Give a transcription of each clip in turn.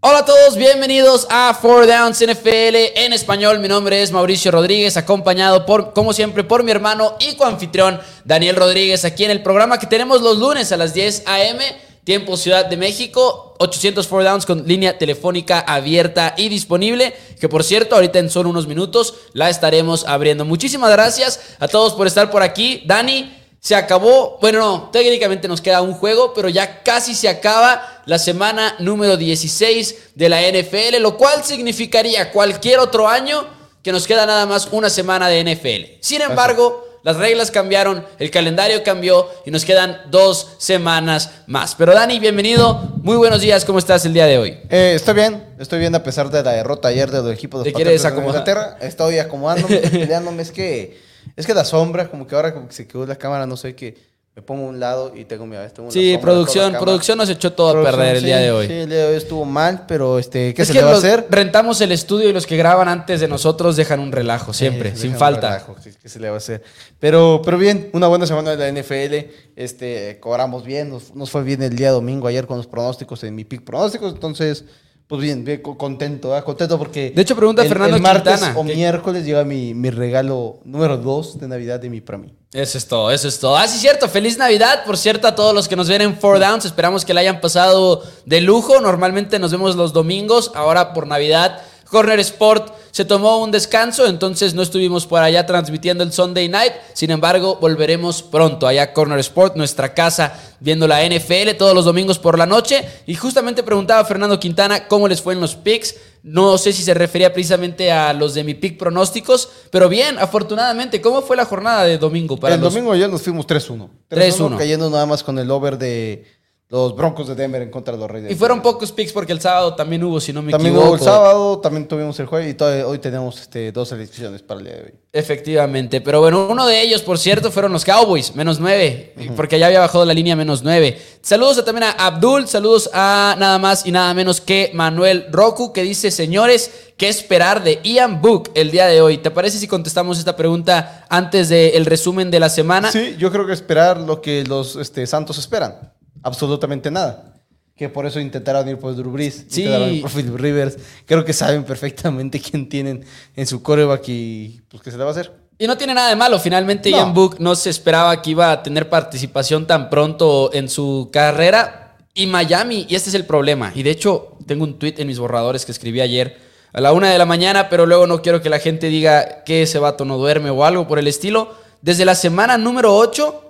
Hola a todos, bienvenidos a Four Downs NFL en español. Mi nombre es Mauricio Rodríguez, acompañado por, como siempre, por mi hermano y coanfitrión Daniel Rodríguez, aquí en el programa que tenemos los lunes a las 10 a.m., tiempo Ciudad de México, 800 Four Downs con línea telefónica abierta y disponible, que por cierto, ahorita en solo unos minutos la estaremos abriendo. Muchísimas gracias a todos por estar por aquí. Dani, se acabó, bueno, no, técnicamente nos queda un juego, pero ya casi se acaba la semana número 16 de la NFL, lo cual significaría cualquier otro año que nos queda nada más una semana de NFL. Sin embargo, las reglas cambiaron, el calendario cambió y nos quedan dos semanas más. Pero Dani, bienvenido, muy buenos días, ¿cómo estás el día de hoy? Eh, estoy bien, estoy bien a pesar de la derrota ayer del equipo de ¿Te quieres Patriotas de acomodar? Inglaterra. Estoy acomodándome, peleándome, es que es que la sombra, como que ahora como que se quedó la cámara, no sé qué, me pongo a un lado y tengo mi tengo una sombra Sí, producción, producción nos echó todo a perder el día de hoy. Sí, el día de hoy estuvo mal, pero este, ¿qué es se que le va a hacer? rentamos el estudio y los que graban antes de nosotros dejan un relajo, siempre, Sí, sin falta. relajo, ¿Qué se le va a hacer? Pero, pero bien, una buena semana de la NFL. Este, cobramos bien, nos, nos fue bien el día domingo ayer con los pronósticos en mi pick pronósticos. Entonces, pues bien, bien co- contento, contento porque. De hecho, pregunta el, Fernando el martes Quintana, o ¿qué- miércoles llega mi, mi regalo número 2 de Navidad de mi para mí. Eso es todo, eso es todo. Ah, sí, cierto. Feliz Navidad, por cierto, a todos los que nos ven en Four Downs. Esperamos que la hayan pasado de lujo. Normalmente nos vemos los domingos. Ahora por Navidad, Corner Sport se tomó un descanso, entonces no estuvimos por allá transmitiendo el Sunday Night. Sin embargo, volveremos pronto allá a Corner Sport, nuestra casa, viendo la NFL todos los domingos por la noche. Y justamente preguntaba Fernando Quintana cómo les fue en los picks. No sé si se refería precisamente a los de mi pick pronósticos, pero bien, afortunadamente, ¿cómo fue la jornada de domingo para el los domingo ayer nos fuimos 3-1. 3-1. Cayendo nada más con el over de los Broncos de Denver en contra de los Reyes. Y fueron pocos picks porque el sábado también hubo, si no me También equivoco. hubo el sábado, también tuvimos el jueves y todavía- hoy tenemos este, dos selecciones para el día de hoy. Efectivamente, pero bueno, uno de ellos, por cierto, fueron los Cowboys, menos nueve, porque ya había bajado la línea menos nueve. Saludos a- también a Abdul, saludos a nada más y nada menos que Manuel Roku, que dice, señores, ¿qué esperar de Ian Book el día de hoy? ¿Te parece si contestamos esta pregunta antes del resumen de la semana? Sí, yo creo que esperar lo que los este, Santos esperan. Absolutamente nada. Que por eso intentaron ir por Drew Brees. Sí. intentaron por Philip Rivers. Creo que saben perfectamente quién tienen en su coreback y pues qué se le va a hacer. Y no tiene nada de malo. Finalmente, No. Ian Book no se esperaba que iba a tener participación tan pronto en su carrera. Y Miami, y este es el problema. Y de hecho, tengo un tweet en mis borradores que escribí ayer a la una de la mañana, pero luego no quiero que la gente diga que ese vato no duerme o algo por el estilo. Desde la semana número 8,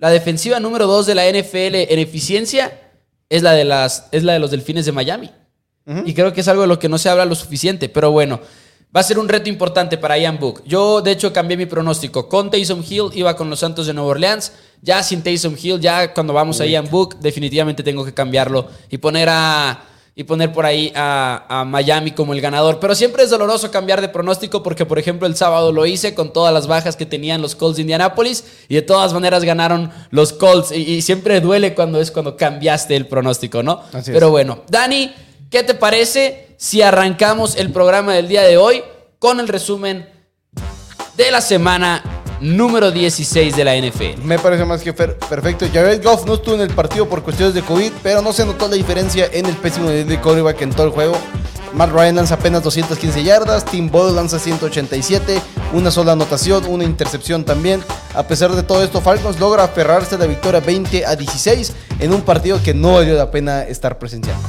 la defensiva número 2 de la NFL en eficiencia es la de, las, es la de los Delfines de Miami. Y creo que es algo de lo que no se habla lo suficiente. Pero bueno, va a ser un reto importante para Ian Book. Yo, de hecho, cambié mi pronóstico. Con Taysom Hill iba con los Santos de Nueva Orleans. Ya sin Taysom Hill, ya cuando vamos a Ian Book, definitivamente tengo que cambiarlo y poner a. Y poner por ahí a, a Miami como el ganador. Pero siempre es doloroso cambiar de pronóstico porque, por ejemplo, el sábado lo hice con todas las bajas que tenían los Colts de Indianapolis y de todas maneras ganaron los Colts. Y, y siempre duele cuando es cuando cambiaste el pronóstico, ¿no? Así es. Pero bueno, Dani, ¿qué te parece si arrancamos el programa del día de hoy con el resumen de la semana número 16 de la NFL? Me parece más que perfecto. Jared Goff no estuvo en el partido por cuestiones de COVID, pero no se notó la diferencia en el pésimo nivel de coreback en todo el juego. Matt Ryan lanza apenas 215 yardas, Tim Boyle lanza 187, una sola anotación, una intercepción también. A pesar de todo esto, Falcons logra aferrarse a la victoria 20 a 16 en un partido que no valió la pena estar presenciando.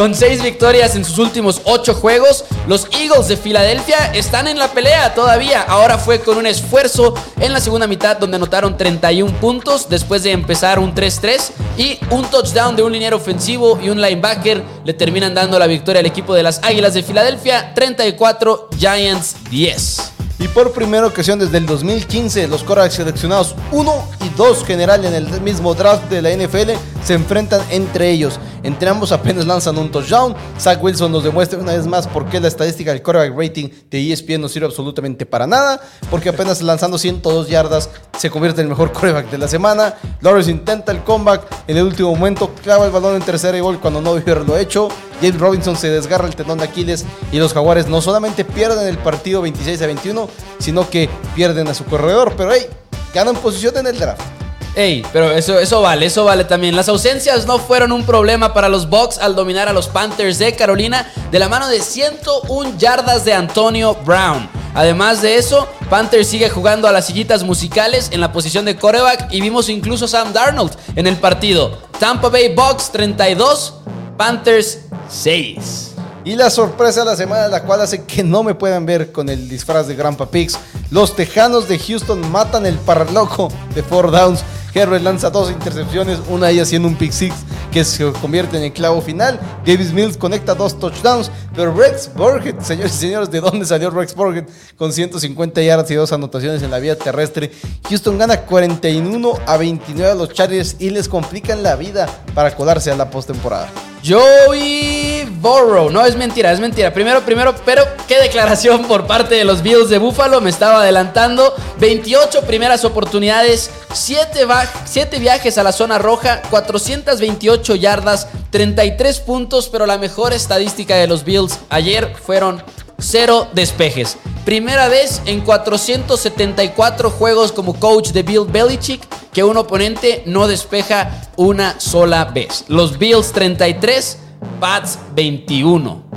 Con seis victorias en sus últimos ocho juegos, los Eagles de Filadelfia están en la pelea todavía. Ahora fue con un esfuerzo en la segunda mitad donde anotaron 31 puntos después de empezar un 3-3 y un touchdown de un liniero ofensivo y un linebacker le terminan dando la victoria al equipo de las Águilas de Filadelfia 34 Giants 10. Y por primera ocasión desde el 2015, los quarterbacks seleccionados 1 y 2 general en el mismo draft de la NFL se enfrentan entre ellos. Entre ambos apenas lanzan un touchdown. Zach Wilson nos demuestra una vez más por qué la estadística del quarterback rating de ESPN no sirve absolutamente para nada. Porque apenas lanzando 102 yardas se convierte en el mejor quarterback de la semana. Lawrence intenta el comeback en el último momento, clava el balón en tercera y gol cuando no debió haberlo hecho. James Robinson se desgarra el tendón de Aquiles y los Jaguares no solamente pierden el partido 26 a 21, sino que pierden a su corredor. Pero hey, ganan posición en el draft. Ey, pero eso, eso vale, eso vale también. Las ausencias no fueron un problema para los Bucks al dominar a los Panthers de Carolina de la mano de 101 yardas de Antonio Brown. Además de eso, Panthers sigue jugando a las sillitas musicales en la posición de coreback y vimos incluso a Sam Darnold en el partido. Tampa Bay Bucks 32, Panthers 6. Y la sorpresa de la semana, la cual hace que no me puedan ver con el disfraz de Grandpa Pigs. Los Tejanos de Houston matan el paraloco de Four Downs. Herbert lanza dos intercepciones, una de ellas siendo un pick six que se convierte en el clavo final. Davis Mills conecta dos touchdowns, pero Rex Burkett, señores y señores, ¿de dónde salió Rex Burkett? Con 150 yardas y dos anotaciones en la vía terrestre. Houston gana 41 a 29 a los Chargers y les complican la vida para colarse a la postemporada. Joey Burrow. No, es mentira, es mentira. Primero, primero, pero qué declaración por parte de los Bills de Buffalo. Me estaba adelantando. 28 primeras oportunidades, 7, 7 viajes a la zona roja, 428 yardas, 33 puntos, pero la mejor estadística de los Bills ayer fueron cero despejes. Primera vez en 474 juegos como coach de Bill Belichick que un oponente no despeja una sola vez. Los Bills 33, Pats 21.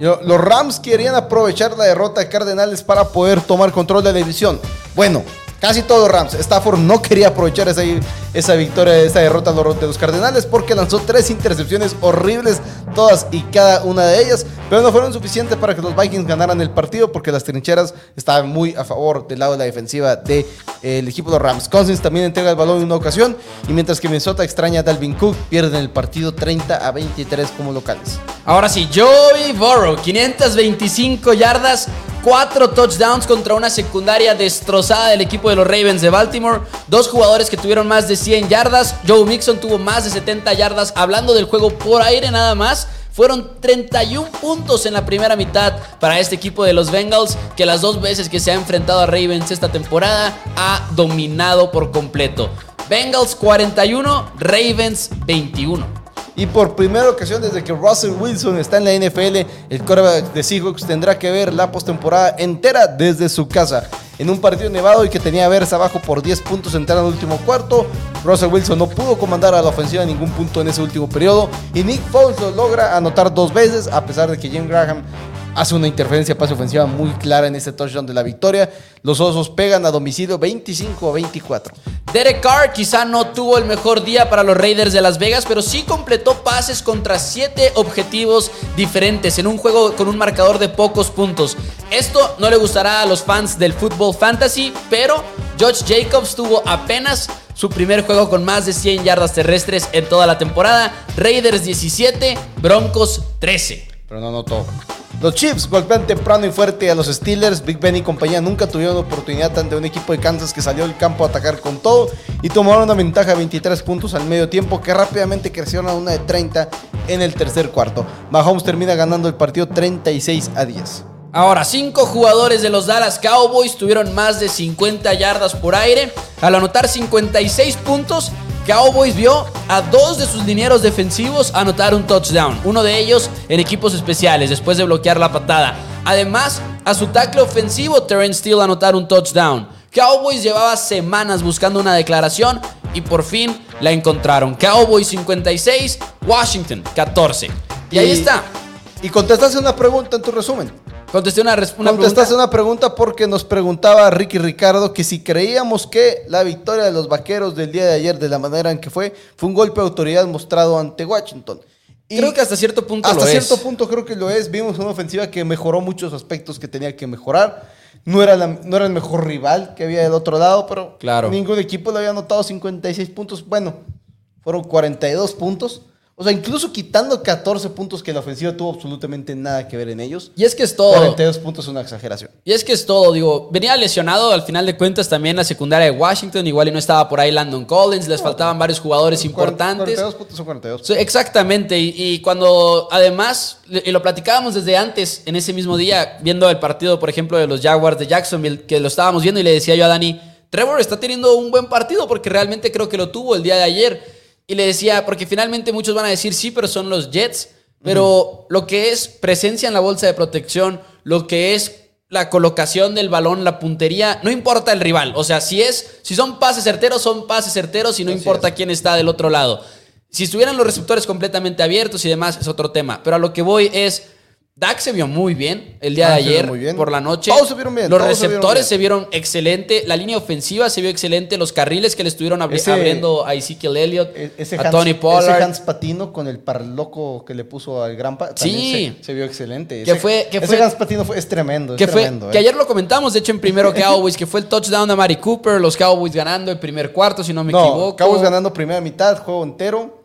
Los Rams querían aprovechar la derrota de Cardenales para poder tomar control de la división. Bueno, Casi todo Rams. Stafford no quería aprovechar esa, esa victoria, esa derrota de los Cardenales porque lanzó tres intercepciones horribles, todas y cada una de ellas, pero no fueron suficientes para que los Vikings ganaran el partido porque las trincheras estaban muy a favor del lado de la defensiva del de, equipo de los Rams. Cousins también entrega el balón en una ocasión y mientras que Minnesota extraña a Dalvin Cook, pierden el partido 30 a 23 como locales. Ahora sí, Joey Burrow, 525 yardas, 4 touchdowns contra una secundaria destrozada del equipo de los Ravens de Baltimore. Dos jugadores que tuvieron más de 100 yardas. Joe Mixon tuvo más de 70 yardas. Hablando del juego por aire nada más. Fueron 31 puntos en la primera mitad para este equipo de los Bengals, que las dos veces que se ha enfrentado a Ravens esta temporada ha dominado por completo. Bengals 41, Ravens 21. Y por primera ocasión desde que Russell Wilson está en la NFL, el quarterback de Seahawks tendrá que ver la postemporada entera desde su casa. En un partido nevado y que tenía a abajo por 10 puntos en el último cuarto, Russell Wilson no pudo comandar a la ofensiva en ningún punto en ese último periodo. Y Nick Foles lo logra anotar dos veces a pesar de que Jim Graham hace una interferencia pase ofensiva muy clara en este touchdown de la victoria. Los Osos pegan a domicilio 25 a 24. Derek Carr quizá no tuvo el mejor día para los Raiders de Las Vegas, pero sí completó pases contra 7 objetivos diferentes en un juego con un marcador de pocos puntos. Esto no le gustará a los fans del fútbol fantasy, pero George Jacobs tuvo apenas su primer juego con más de 100 yardas terrestres en toda la temporada. Raiders 17, Broncos 13. Pero no anotó. Los Chiefs golpean temprano y fuerte a los Steelers. Big Ben y compañía nunca tuvieron oportunidad ante un equipo de Kansas que salió del campo a atacar con todo y tomaron una ventaja de 23 puntos al medio tiempo que rápidamente crecieron a una de 30 en el tercer cuarto. Mahomes termina ganando el partido 36 a 10. Ahora, cinco jugadores de los Dallas Cowboys tuvieron más de 50 yardas por aire al anotar 56 puntos Cowboys vio a dos de sus linieros defensivos anotar un touchdown, uno de ellos en equipos especiales después de bloquear la patada. Además, a su tackle ofensivo Terrence Steele anotar un touchdown. Cowboys llevaba semanas buscando una declaración y por fin la encontraron. Cowboys 56, Washington 14. Y, ahí está. Y contestaste una pregunta en tu resumen. Contesté una, una Contestaste una pregunta porque nos preguntaba Ricky Ricardo que si creíamos que la victoria de los vaqueros del día de ayer, de la manera en que fue, fue un golpe de autoridad mostrado ante Washington. Y creo que hasta cierto punto hasta cierto punto creo que lo es. Vimos una ofensiva que mejoró muchos aspectos que tenía que mejorar. No era, no era el mejor rival que había del otro lado, pero claro. ningún equipo le había anotado 56 puntos. Bueno, fueron 42 puntos. O sea, incluso quitando 14 puntos que la ofensiva tuvo absolutamente nada que ver en ellos. Y es que es todo. 42 puntos es una exageración. Y es que es todo, digo, venía lesionado al final de cuentas también la secundaria de Washington, igual y no estaba por ahí Landon Collins, les faltaban varios jugadores importantes. 42 puntos son 42. exactamente, y, cuando además, y lo platicábamos desde antes, en ese mismo día, viendo el partido, por ejemplo, de los Jaguars de Jacksonville, que lo estábamos viendo y le decía yo a Dani, Trevor está teniendo un buen partido porque realmente creo que lo tuvo el día de ayer. Y le decía, porque finalmente muchos van a decir, sí, pero son los Jets. Pero lo que es presencia en la bolsa de protección, lo que es la colocación del balón, la puntería, no importa el rival. O sea, si es, si son pases certeros, son pases certeros y no importa quién está del otro lado. Si estuvieran los receptores completamente abiertos y demás, es otro tema. Pero a lo que voy es. Dak se vio muy bien el día de ayer por la noche. Todos se vieron bien. Los receptores se vieron, excelente. La línea ofensiva se vio excelente. Los carriles que le estuvieron abriendo a Ezekiel Elliott, e-, a Tony Pollard. Ese Hans Patino con el parloco que le puso al gran Sí. Se, vio excelente. Que fue, que ese Hans Patino fue, es tremendo. Que, fue, que eh. ayer lo comentamos, de hecho, en primero Cowboys, que fue el touchdown de Mari Cooper. Los Cowboys ganando el primer cuarto, si no me equivoco. Cowboys ganando primera mitad, juego entero.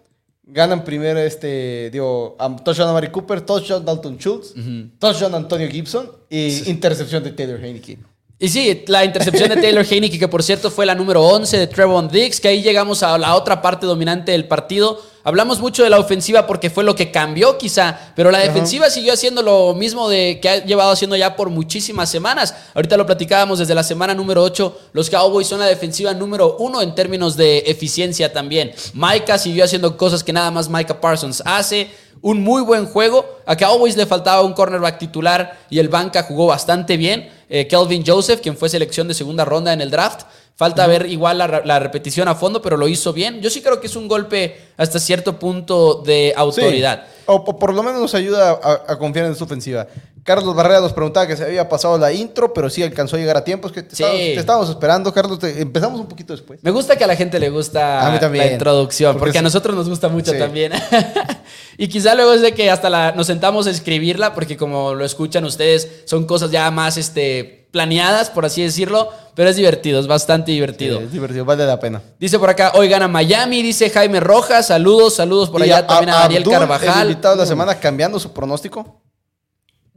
Ganan primero este, digo, touchdown a Mari Cooper, touchdown Dalton Schultz, touchdown Antonio Gibson y intercepción de Taylor Heineke. Y sí, la intercepción de Taylor Heineke, que por cierto fue la número 11 de Trevon Diggs, que ahí llegamos a la otra parte dominante del partido Hablamos mucho de la ofensiva porque fue lo que cambió quizá, pero la defensiva siguió haciendo lo mismo de que ha llevado haciendo ya por muchísimas semanas. Ahorita lo platicábamos desde la semana número 8, los Cowboys son la defensiva número uno en términos de eficiencia también. Micah siguió haciendo cosas que nada más Micah Parsons hace. Un muy buen juego. A Cowboys le faltaba un cornerback titular y el banca jugó bastante bien. Eh, Kelvin Joseph, quien fue selección de segunda ronda en el draft. Falta ver igual la, repetición a fondo, pero lo hizo bien. Yo sí creo que es un golpe hasta cierto punto de autoridad. O, por lo menos nos ayuda a, confiar en su ofensiva. Carlos Barrera nos preguntaba que se había pasado la intro, pero sí alcanzó a llegar a tiempo. Es que te, estábamos, esperando, Carlos. empezamos un poquito después. Me gusta que a la gente le gusta la introducción, porque, a nosotros nos gusta mucho también. y quizá luego es de que hasta nos sentamos a escribirla, porque como lo escuchan ustedes, son cosas ya más este, planeadas, por así decirlo pero es divertido, es bastante divertido. es divertido, vale la pena. Dice por acá, hoy gana Miami, dice Jaime Rojas, saludos, saludos por allá también a, Daniel Carvajal. El invitado de la mm. semana cambiando su pronóstico.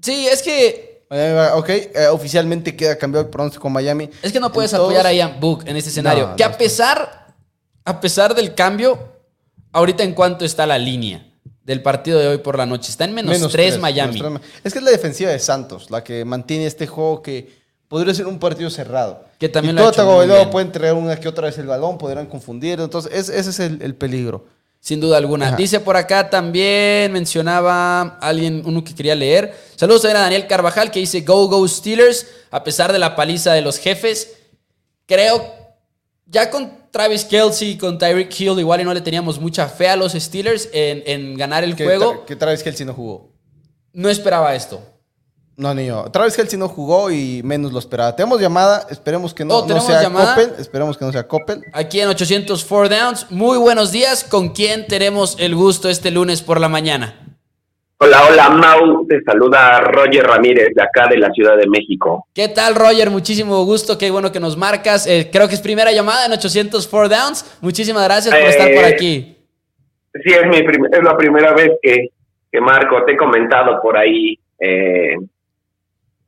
Sí, es que ok, eh, oficialmente queda cambiado el pronóstico Miami. Es que no puedes apoyar a Ian Book en este escenario. que a pesar, a pesar del cambio, ahorita en cuanto está la línea del partido de hoy por la noche, está en menos, 3 Miami. Es que es la defensiva de Santos la que mantiene este juego que podría ser un partido cerrado. Que también y lo ha pueden traer una que otra vez el balón, podrán confundir. Entonces, ese es el, peligro. Sin duda alguna. Dice por acá también, mencionaba alguien, uno que quería leer. Saludos a Daniel Carvajal que dice Go Go Steelers, a pesar de la paliza de los jefes. Creo, ya con Travis Kelsey, con Tyreek Hill, igual y no le teníamos mucha fe a los Steelers en, en ganar el juego. que Travis Kelsey no jugó. No esperaba esto. No, ni yo. Travis Kelsey no jugó y menos lo esperaba. Tenemos llamada, esperemos que no, oh, sea Coppel. Esperemos que no sea Coppel. Aquí en 804 Downs. Muy buenos días. ¿Con quién tenemos el gusto este lunes por la mañana? Hola, hola, Mau. Te saluda Roger Ramírez de acá de la Ciudad de México. ¿Qué tal, Roger? Muchísimo gusto. Qué bueno que nos marcas. Eh, creo que es primera llamada en 804 Downs. Muchísimas gracias por estar por eh, aquí. Sí, es, mi es la primera vez que, que marco. Te he comentado por ahí. Eh,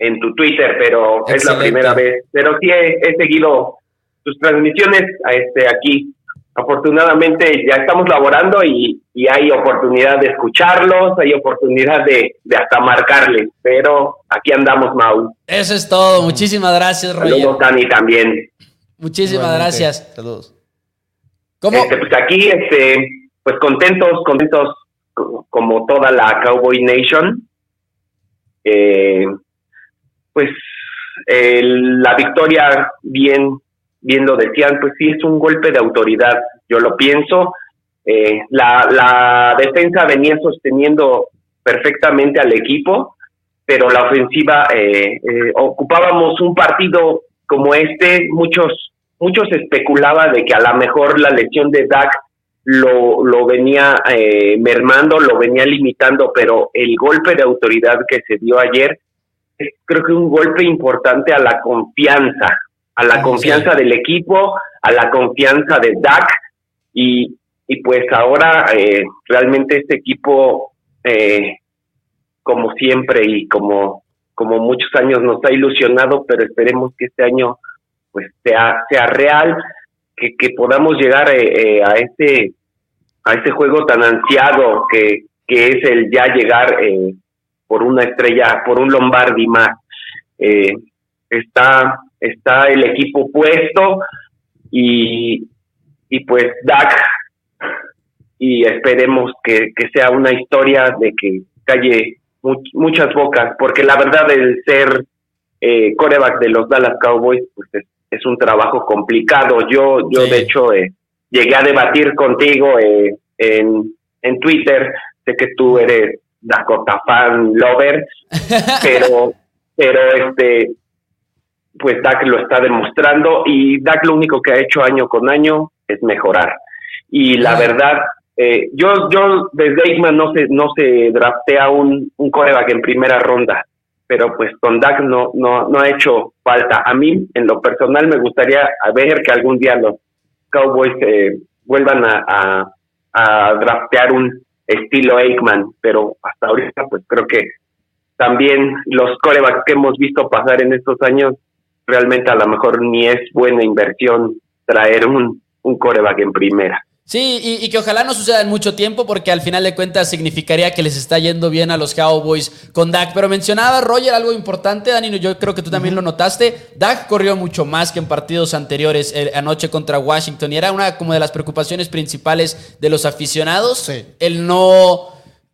en tu Twitter, pero es la primera vez. Pero sí he, seguido tus transmisiones este, aquí. Afortunadamente ya estamos laborando y, hay oportunidad de escucharlos, hay oportunidad de, hasta marcarles, pero aquí andamos, Mau. Eso es todo. Muchísimas gracias, Roger. Saludos, Dani, también. Muchísimas gracias. Saludos. ¿Cómo? Este, pues aquí, este, pues contentos, contentos como toda la Cowboy Nation. Eh, pues la victoria, bien, bien lo decían, pues sí es un golpe de autoridad, yo lo pienso. Eh, la, la defensa venía sosteniendo perfectamente al equipo, pero la ofensiva eh, eh, ocupábamos un partido como este, muchos muchos especulaba de que a lo mejor la lesión de Dak lo, lo venía mermando, lo venía limitando, pero el golpe de autoridad que se dio ayer creo que un golpe importante a la confianza, a la confianza del equipo, a la confianza de Dak y, y pues ahora eh, realmente este equipo, eh, como siempre y como, como muchos años nos ha ilusionado, pero esperemos que este año pues sea, sea real, que, que podamos llegar eh, a este a este juego tan ansiado que, que es el ya llegar eh, por una estrella, por un Lombardi más. Eh, está, está el equipo puesto y, y pues Dak y esperemos que, sea una historia de que calle muchas bocas, porque la verdad el ser eh, coreback de los Dallas Cowboys, pues es, un trabajo complicado. Yo, yo de hecho, eh, llegué a debatir contigo eh, en, en Twitter. Sé que tú eres Dakota fan lover, pero, pero este, pues Dak lo está demostrando y Dak lo único que ha hecho año con año es mejorar. Y la verdad, eh, yo, yo desde Aikman no se, no se draftea un, un coreback en primera ronda, pero pues con Dak no, no, no ha hecho falta. A mí, en lo personal, me gustaría ver que algún día los Cowboys eh, vuelvan a, a, draftear un estilo Aikman, pero hasta ahorita pues creo que también los corebacks que hemos visto pasar en estos años, realmente a lo mejor ni es buena inversión traer un, un coreback en primera. Sí, y, que ojalá no suceda en mucho tiempo porque al final de cuentas significaría que les está yendo bien a los Cowboys con Dak. Pero mencionaba Roger algo importante, Danilo, yo creo que tú también lo notaste. Dak corrió mucho más que en partidos anteriores eh, anoche contra Washington y era una como de las preocupaciones principales de los aficionados. El no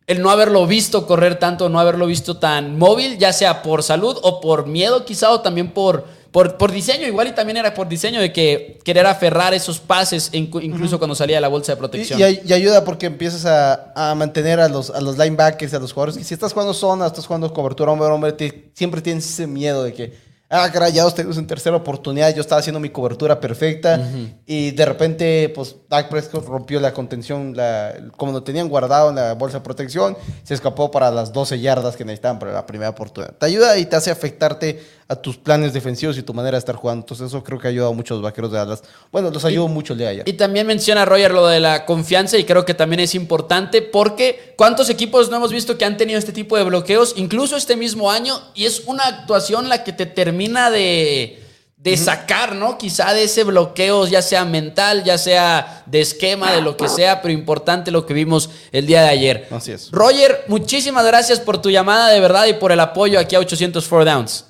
el no haberlo visto correr tanto, no haberlo visto tan móvil, ya sea por salud o por miedo quizá o también por por, por diseño, igual y también era por diseño de que querer aferrar esos pases, incluso cuando salía la bolsa de protección. Y, ayuda porque empiezas a, mantener a los, a los linebackers, a los jugadores. Si estás jugando zona, estás jugando cobertura hombre hombre, siempre tienes ese miedo de que ah, caray, ya tenemos en tercera oportunidad, yo estaba haciendo mi cobertura perfecta y de repente, pues, Dak Prescott rompió la contención, la, como lo tenían guardado en la bolsa de protección, se escapó para las 12 yardas que necesitaban para la primera oportunidad. Te ayuda y te hace afectarte a tus planes defensivos y tu manera de estar jugando. Entonces eso creo que ha ayudado mucho a los vaqueros de Dallas. Bueno, los ayudó mucho el día de ayer. Y también menciona Roger lo de la confianza y creo que también es importante porque ¿cuántos equipos no hemos visto que han tenido este tipo de bloqueos? Incluso este mismo año y es una actuación la que te termina de de sacar, ¿no? Quizá de ese bloqueo, ya sea mental, ya sea de esquema, de lo que sea, pero importante lo que vimos el día de ayer. Así es. Roger, muchísimas gracias por tu llamada de verdad y por el apoyo aquí a 804 Downs.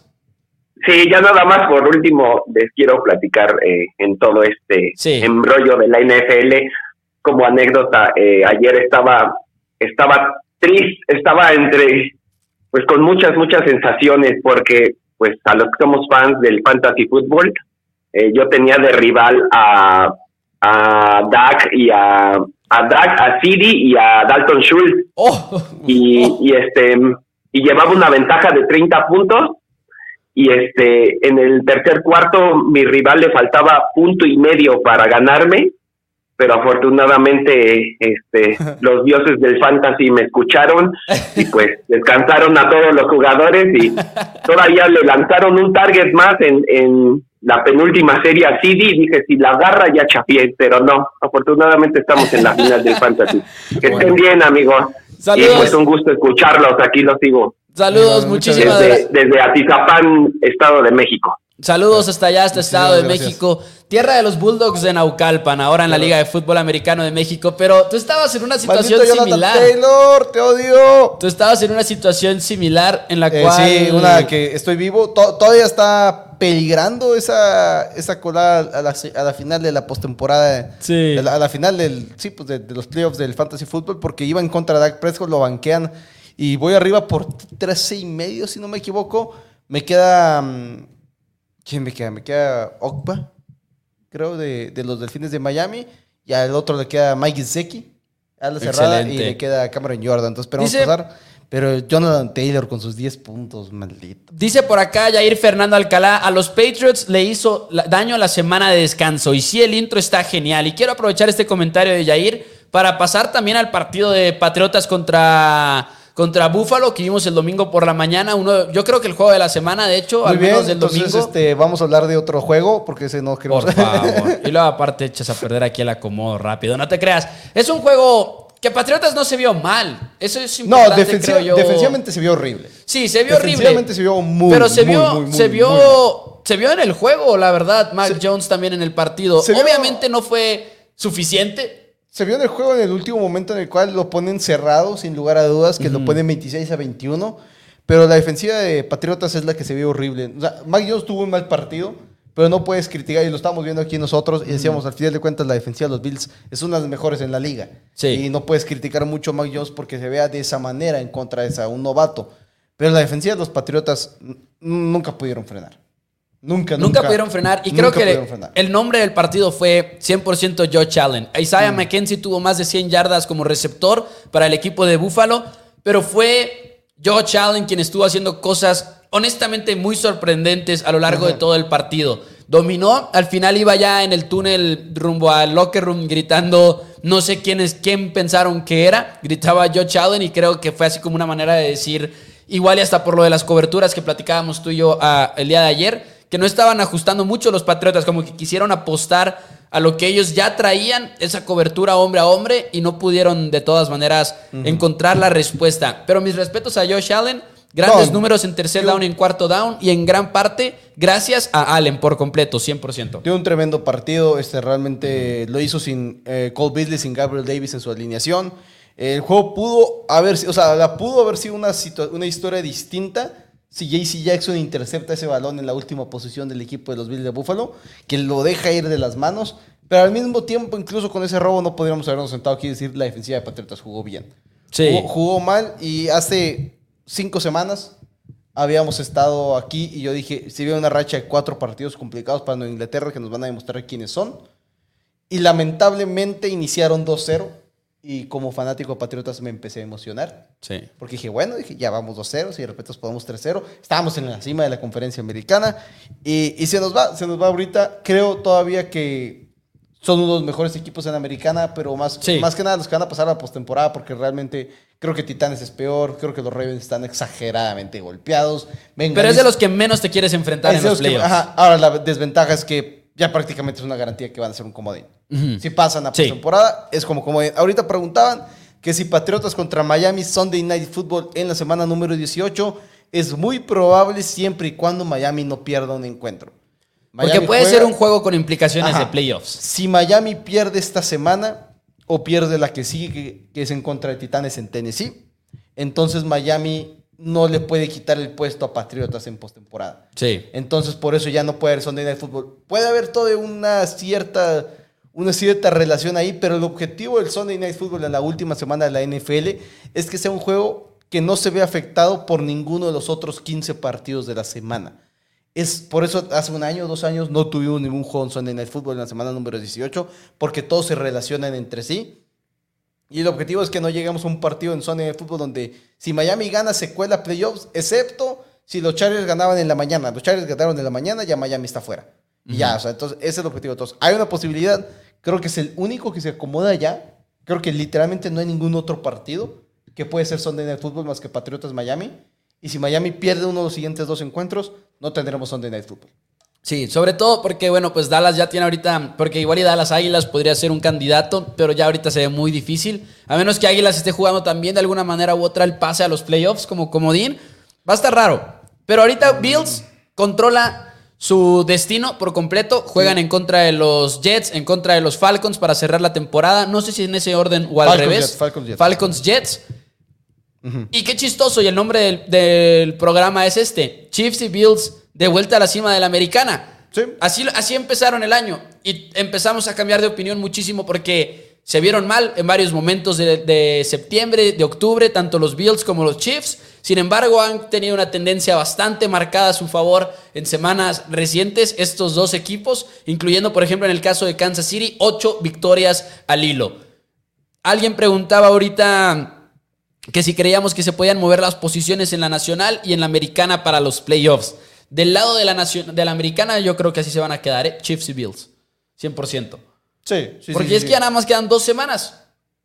Sí, ya nada más por último les quiero platicar eh, en todo este embrollo de la NFL como anécdota. Eh, ayer estaba estaba triste, estaba entre pues con muchas muchas sensaciones porque pues a los que somos fans del fantasy fútbol eh, yo tenía de rival a a Dak y a a Dak, a City y a Dalton Schultz. Oh. y, y este y llevaba una ventaja de 30 puntos. Y este en el tercer cuarto mi rival le faltaba punto y medio para ganarme pero afortunadamente este los dioses del fantasy me escucharon y pues descansaron a todos los jugadores y todavía le lanzaron un target más en, en la penúltima serie a CD dije si la agarra ya chapié pero no afortunadamente estamos en la final del fantasy. Que estén bien amigos y pues un gusto escucharlos aquí los sigo. Saludos, muchísimas gracias. Desde Atizapán, Estado de México. Saludos hasta allá, hasta Estado de México. Tierra de los Bulldogs de Naucalpan, ahora en la Liga de Fútbol Americano de México. Pero tú estabas en una situación similar. Taylor, te odio. Tú estabas en una situación similar en la eh, cual. Sí, una que estoy vivo. todavía está peligrando esa, esa colada a la, final de la postemporada. Sí. a la final del, sí, pues de, los playoffs del Fantasy Football, porque iba en contra de Dak Prescott, lo banquean y voy arriba por 13 y medio, si no me equivoco. Me queda. Mm, ¿Quién me queda? Me queda Okpa, creo, de, los Delfines de Miami. Y al otro le queda Mike Zeki, a la cerrada. Y le queda Cameron Jordan. Entonces esperamos pasar. Pero Jonathan Taylor con sus 10 puntos, maldito. Dice por acá Jair Fernando Alcalá, a los Patriots le hizo daño la semana de descanso. Y sí, el intro está genial. Y quiero aprovechar este comentario de Jair para pasar también al partido de Patriotas contra contra Buffalo, que vimos el domingo por la mañana. Uno, yo creo que el juego de la semana, de hecho, al menos del entonces, domingo. Este, vamos a hablar de otro juego, porque ese no queremos. Por favor. y luego, aparte, echas a perder aquí el acomodo rápido. No te creas. Es un juego que Patriotas no se vio mal. Eso es importante, no, creo yo. defensivamente se vio horrible. Sí, se vio horrible. Defensivamente se vio muy Pero se vio, se vio, se vio en el juego, la verdad. Mac Jones también en el partido. Obviamente no fue suficiente se vio en el juego en el último momento en el cual lo ponen cerrado, sin lugar a dudas, que lo ponen 26 a 21. Pero la defensiva de Patriotas es la que se vio horrible. O sea, Mac Jones tuvo un mal partido, pero no puedes criticar, y lo estamos viendo aquí nosotros, y decíamos, al final de cuentas, la defensiva de los Bills es una de las mejores en la liga. Y no puedes criticar mucho a Mac Jones porque se vea de esa manera en contra de esa, un novato. Pero la defensiva de los Patriotas nunca pudieron frenar. Nunca, nunca. Nunca pudieron frenar. Y creo que el nombre del partido fue 100% Joe Allen. Isaiah mm. McKenzie tuvo más de 100 yardas como receptor para el equipo de Buffalo, pero fue Joe Allen quien estuvo haciendo cosas honestamente muy sorprendentes a lo largo de todo el partido. Dominó, al final iba ya en el túnel rumbo al locker room gritando, no sé quién es, quién pensaron que era, gritaba Joe Allen y creo que fue así como una manera de decir, igual y hasta por lo de las coberturas que platicábamos tú y yo ah, el día de ayer, que no estaban ajustando mucho los Patriotas, como que quisieron apostar a lo que ellos ya traían, esa cobertura hombre a hombre, y no pudieron de todas maneras encontrar la respuesta. Pero mis respetos a Josh Allen, grandes números en tercer down, en cuarto down, y en gran parte gracias a Allen por completo, 100%. Tiene un tremendo partido, este realmente lo hizo sin eh, Cole Beasley, sin Gabriel Davis en su alineación. El juego pudo haber, o sea, pudo haber sido una, una historia distinta si JC Jackson intercepta ese balón en la última posición del equipo de los Bills de Buffalo, que lo deja ir de las manos, pero al mismo tiempo, incluso con ese robo, no podríamos habernos sentado aquí y decir la defensiva de Patriotas jugó bien. Sí. Jugó, mal y hace cinco semanas habíamos estado aquí y yo dije, si viene una racha de cuatro partidos complicados para Nueva Inglaterra que nos van a demostrar quiénes son. Y lamentablemente iniciaron 2-0 y como fanático de Patriotas me empecé a emocionar. Sí. Porque dije, bueno, dije, ya vamos 2-0, y de repente nos podemos 3-0. Estábamos en la cima de la conferencia americana. Y, y, se nos va, se nos va ahorita. Creo todavía que son uno de los mejores equipos en americana, pero más, más que nada los que van a pasar a la postemporada, porque realmente creo que Titanes es peor. Creo que los Ravens están exageradamente golpeados. pero es de los que menos te quieres enfrentar en los playoffs. Ahora, la desventaja es que ya prácticamente es una garantía que van a ser un comodín. Si pasan a temporada, es como, como ahorita preguntaban que si Patriotas contra Miami Sunday Night Football en la semana número 18 es muy probable siempre y cuando Miami no pierda un encuentro. Porque puede ser un juego con implicaciones de playoffs. Si Miami pierde esta semana o pierde la que sigue, que, que es en contra de Titanes en Tennessee, entonces Miami no le puede quitar el puesto a Patriotas en postemporada. Sí. Entonces por eso ya no puede haber Sunday Night Football. Puede haber toda una cierta una cierta relación ahí, pero el objetivo del Sunday Night Football en la última semana de la NFL es que sea un juego que no se vea afectado por ninguno de los otros 15 partidos de la semana. Es por eso hace un año, dos años, no tuvimos ningún juego en Sunday Night Football en la semana número 18, porque todos se relacionan entre sí. Y el objetivo es que no lleguemos a un partido en Sunday Night Football donde si Miami gana se cuela playoffs, excepto si los Chargers ganaban en la mañana. Los Chargers ganaron en la mañana, ya Miami está fuera. Y ya, o sea, entonces ese es el objetivo de todos. Hay una posibilidad Creo que es el único que se acomoda ya. Creo que literalmente no hay ningún otro partido que puede ser Sunday Night Football más que Patriotas Miami. Y si Miami pierde uno de los siguientes dos encuentros, no tendremos Sunday Night Football. Sí, sobre todo porque, bueno, pues Dallas ya tiene ahorita, porque igual y Dallas Águilas podría ser un candidato, pero ya ahorita se ve muy difícil. A menos que Águilas esté jugando también de alguna manera u otra el pase a los playoffs como comodín, va a estar raro. Pero ahorita Bills controla su destino por completo. Juegan en contra de los Jets, en contra de los Falcons para cerrar la temporada. No sé si en ese orden o al revés. Falcons Jets. Y qué chistoso, y el nombre del, programa es este: Chiefs y Bills de vuelta a la cima de la americana. Así, así empezaron el año. Y empezamos a cambiar de opinión muchísimo porque se vieron mal en varios momentos de, de septiembre, de octubre, tanto los Bills como los Chiefs. Sin embargo, han tenido una tendencia bastante marcada a su favor en semanas recientes estos dos equipos, incluyendo, por ejemplo, en el caso de Kansas City, ocho victorias al hilo. Alguien preguntaba ahorita que si creíamos que se podían mover las posiciones en la nacional y en la americana para los playoffs. Del lado de la, de la americana, yo creo que así se van a quedar, ¿eh? Chiefs y Bills. 100%. Sí, sí Porque es que ya nada más quedan dos semanas.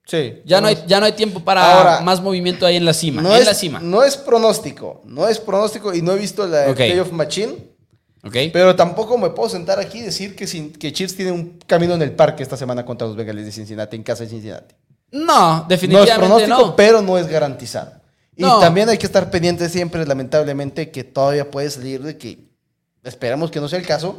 Sí. Ya no, hay, ya no hay tiempo para más movimiento ahí en la cima. No es, la cima. No es pronóstico. No es pronóstico y no he visto la Playoff Machine. Okay. Pero tampoco me puedo sentar aquí y decir que, sin, que Chiefs tiene un camino en el parque esta semana contra los Bengals de Cincinnati, en casa de Cincinnati. No, definitivamente no. es pronóstico, pero no es garantizado. Y también hay que estar pendiente siempre, lamentablemente, que todavía puede salir de que esperamos que no sea el caso,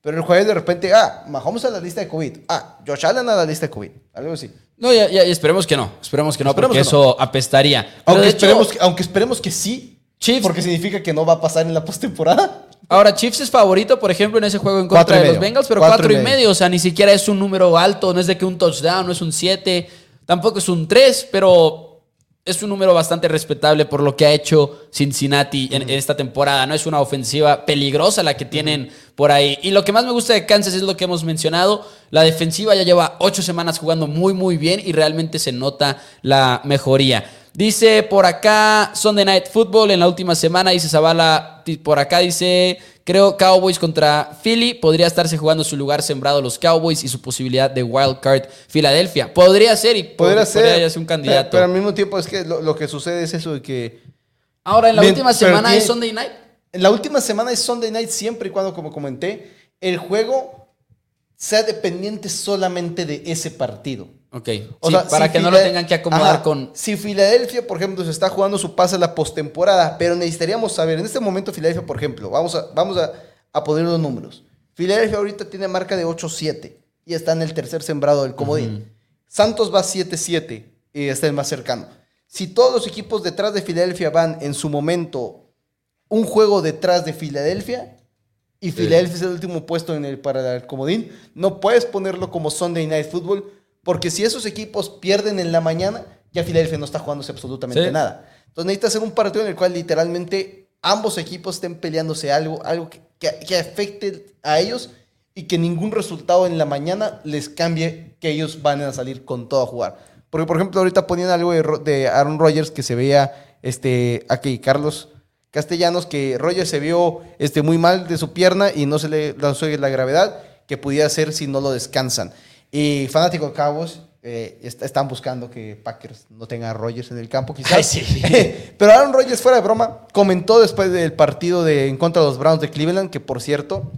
pero el jueves de repente, ah, Mahomes a la lista de COVID. Ah, Josh Allen a la lista de COVID. Algo así. No, ya, ya esperemos que no. Esperemos que no, porque eso apestaría. Aunque esperemos, que, aunque esperemos que sí. Chiefs. Porque significa que no va a pasar en la postemporada. Ahora, Chiefs es favorito, por ejemplo, en ese juego en contra de los Bengals, pero cuatro, y, medio. O sea, ni siquiera es un número alto. No es de que un touchdown, no es un 7. Tampoco es un 3, pero es un número bastante respetable por lo que ha hecho Cincinnati en, esta temporada. No es una ofensiva peligrosa la que tienen por ahí. Y lo que más me gusta de Kansas es lo que hemos mencionado. La defensiva ya lleva ocho semanas jugando muy, muy bien y realmente se nota la mejoría. Dice por acá Sunday Night Football en la última semana, dice Zavala, por acá dice, creo Cowboys contra Philly, podría estarse jugando su lugar sembrado los Cowboys y su posibilidad de wild card Filadelfia. Podría ser y Podría pod- ser. podría ser un candidato. Pero, pero al mismo tiempo es que lo, lo que sucede es eso de que Ahora, en la última semana es Sunday Night. en la última semana es Sunday Night siempre y cuando, como comenté, el juego sea dependiente solamente de ese partido. Ok. O Sí, sea, para si que no lo tengan que acomodar Ajá. con. Si Filadelfia, por ejemplo, se está jugando su pase a la postemporada, pero necesitaríamos saber, en este momento Filadelfia, por ejemplo, vamos a, vamos a, a poner los números. Filadelfia ahorita tiene marca de 8-7 y está en el tercer sembrado del comodín. Santos va 7-7 y está el más cercano. Si todos los equipos detrás de Filadelfia van en su momento un juego detrás de Filadelfia y Filadelfia es el último puesto en el, para el comodín, no puedes ponerlo como Sunday Night Football porque si esos equipos pierden en la mañana, ya Filadelfia no está jugándose absolutamente Sí. nada. Entonces necesitas hacer un partido en el cual literalmente ambos equipos estén peleándose algo, algo que, que- que afecte a ellos y que ningún resultado en la mañana les cambie que ellos van a salir con todo a jugar. Porque, por ejemplo, ahorita ponían algo de, Ro- de Aaron Rodgers que se veía, este, aquí Carlos Castellanos, que Rodgers se vio este, muy mal de su pierna y no se le lanzó la gravedad que pudiera ser si no lo descansan. Y fanáticos de Cabos están buscando que Packers no tenga a Rodgers en el campo, quizás. Ay, sí. Pero Aaron Rodgers, fuera de broma, comentó después del partido de, en contra de los Browns de Cleveland, que por cierto,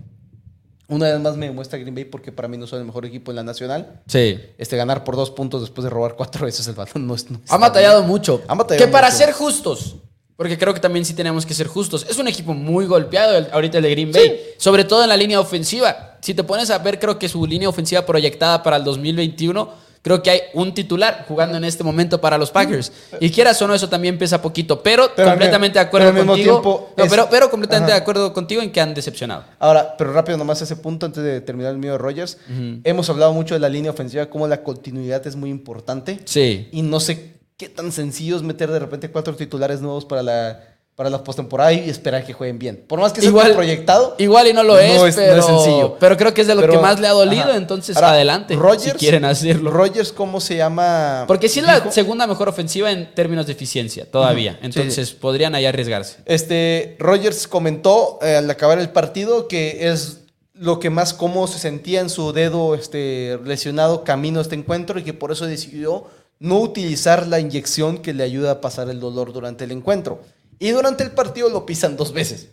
una vez más me demuestra Green Bay porque para mí no son el mejor equipo en la nacional. Sí. Este, ganar por dos puntos después de robar cuatro veces el balón no es. no Ha batallado mucho. Han batallado que para mucho. ser justos, porque creo que también sí tenemos que ser justos, es un equipo muy golpeado el- ahorita el de Green Bay, sobre todo en la línea ofensiva. Si te pones a ver, creo que su línea ofensiva proyectada para el 2021, creo que hay un titular jugando en este momento para los Packers. Y quieras o no, eso también pesa poquito, pero, completamente de acuerdo pero al mismo contigo. tiempo No, es- pero, pero completamente Ajá. de acuerdo contigo en que han decepcionado. Ahora, pero rápido nomás ese punto antes de terminar el mío de Rodgers. Hemos hablado mucho de la línea ofensiva, cómo la continuidad es muy importante. Sí. Y no sé qué tan sencillo es meter de repente cuatro titulares nuevos para la, para la postemporada y esperar que jueguen bien. Por más que sea Igual- proyectado. Igual y no lo No es, es- no es pero, sencillo. pero creo que es de lo pero- que más le ha dolido, ajá. entonces Ahora, adelante, Rodgers, si quieren hacerlo. Rodgers, ¿cómo se llama? Porque sí es la segunda mejor ofensiva en términos de eficiencia, todavía. Entonces podrían ahí arriesgarse. Este, Rogers comentó eh, al acabar el partido que es lo que más cómodo se sentía en su dedo este, lesionado camino a este encuentro y que por eso decidió no utilizar la inyección que le ayuda a pasar el dolor durante el encuentro. Y durante el partido lo pisan dos veces.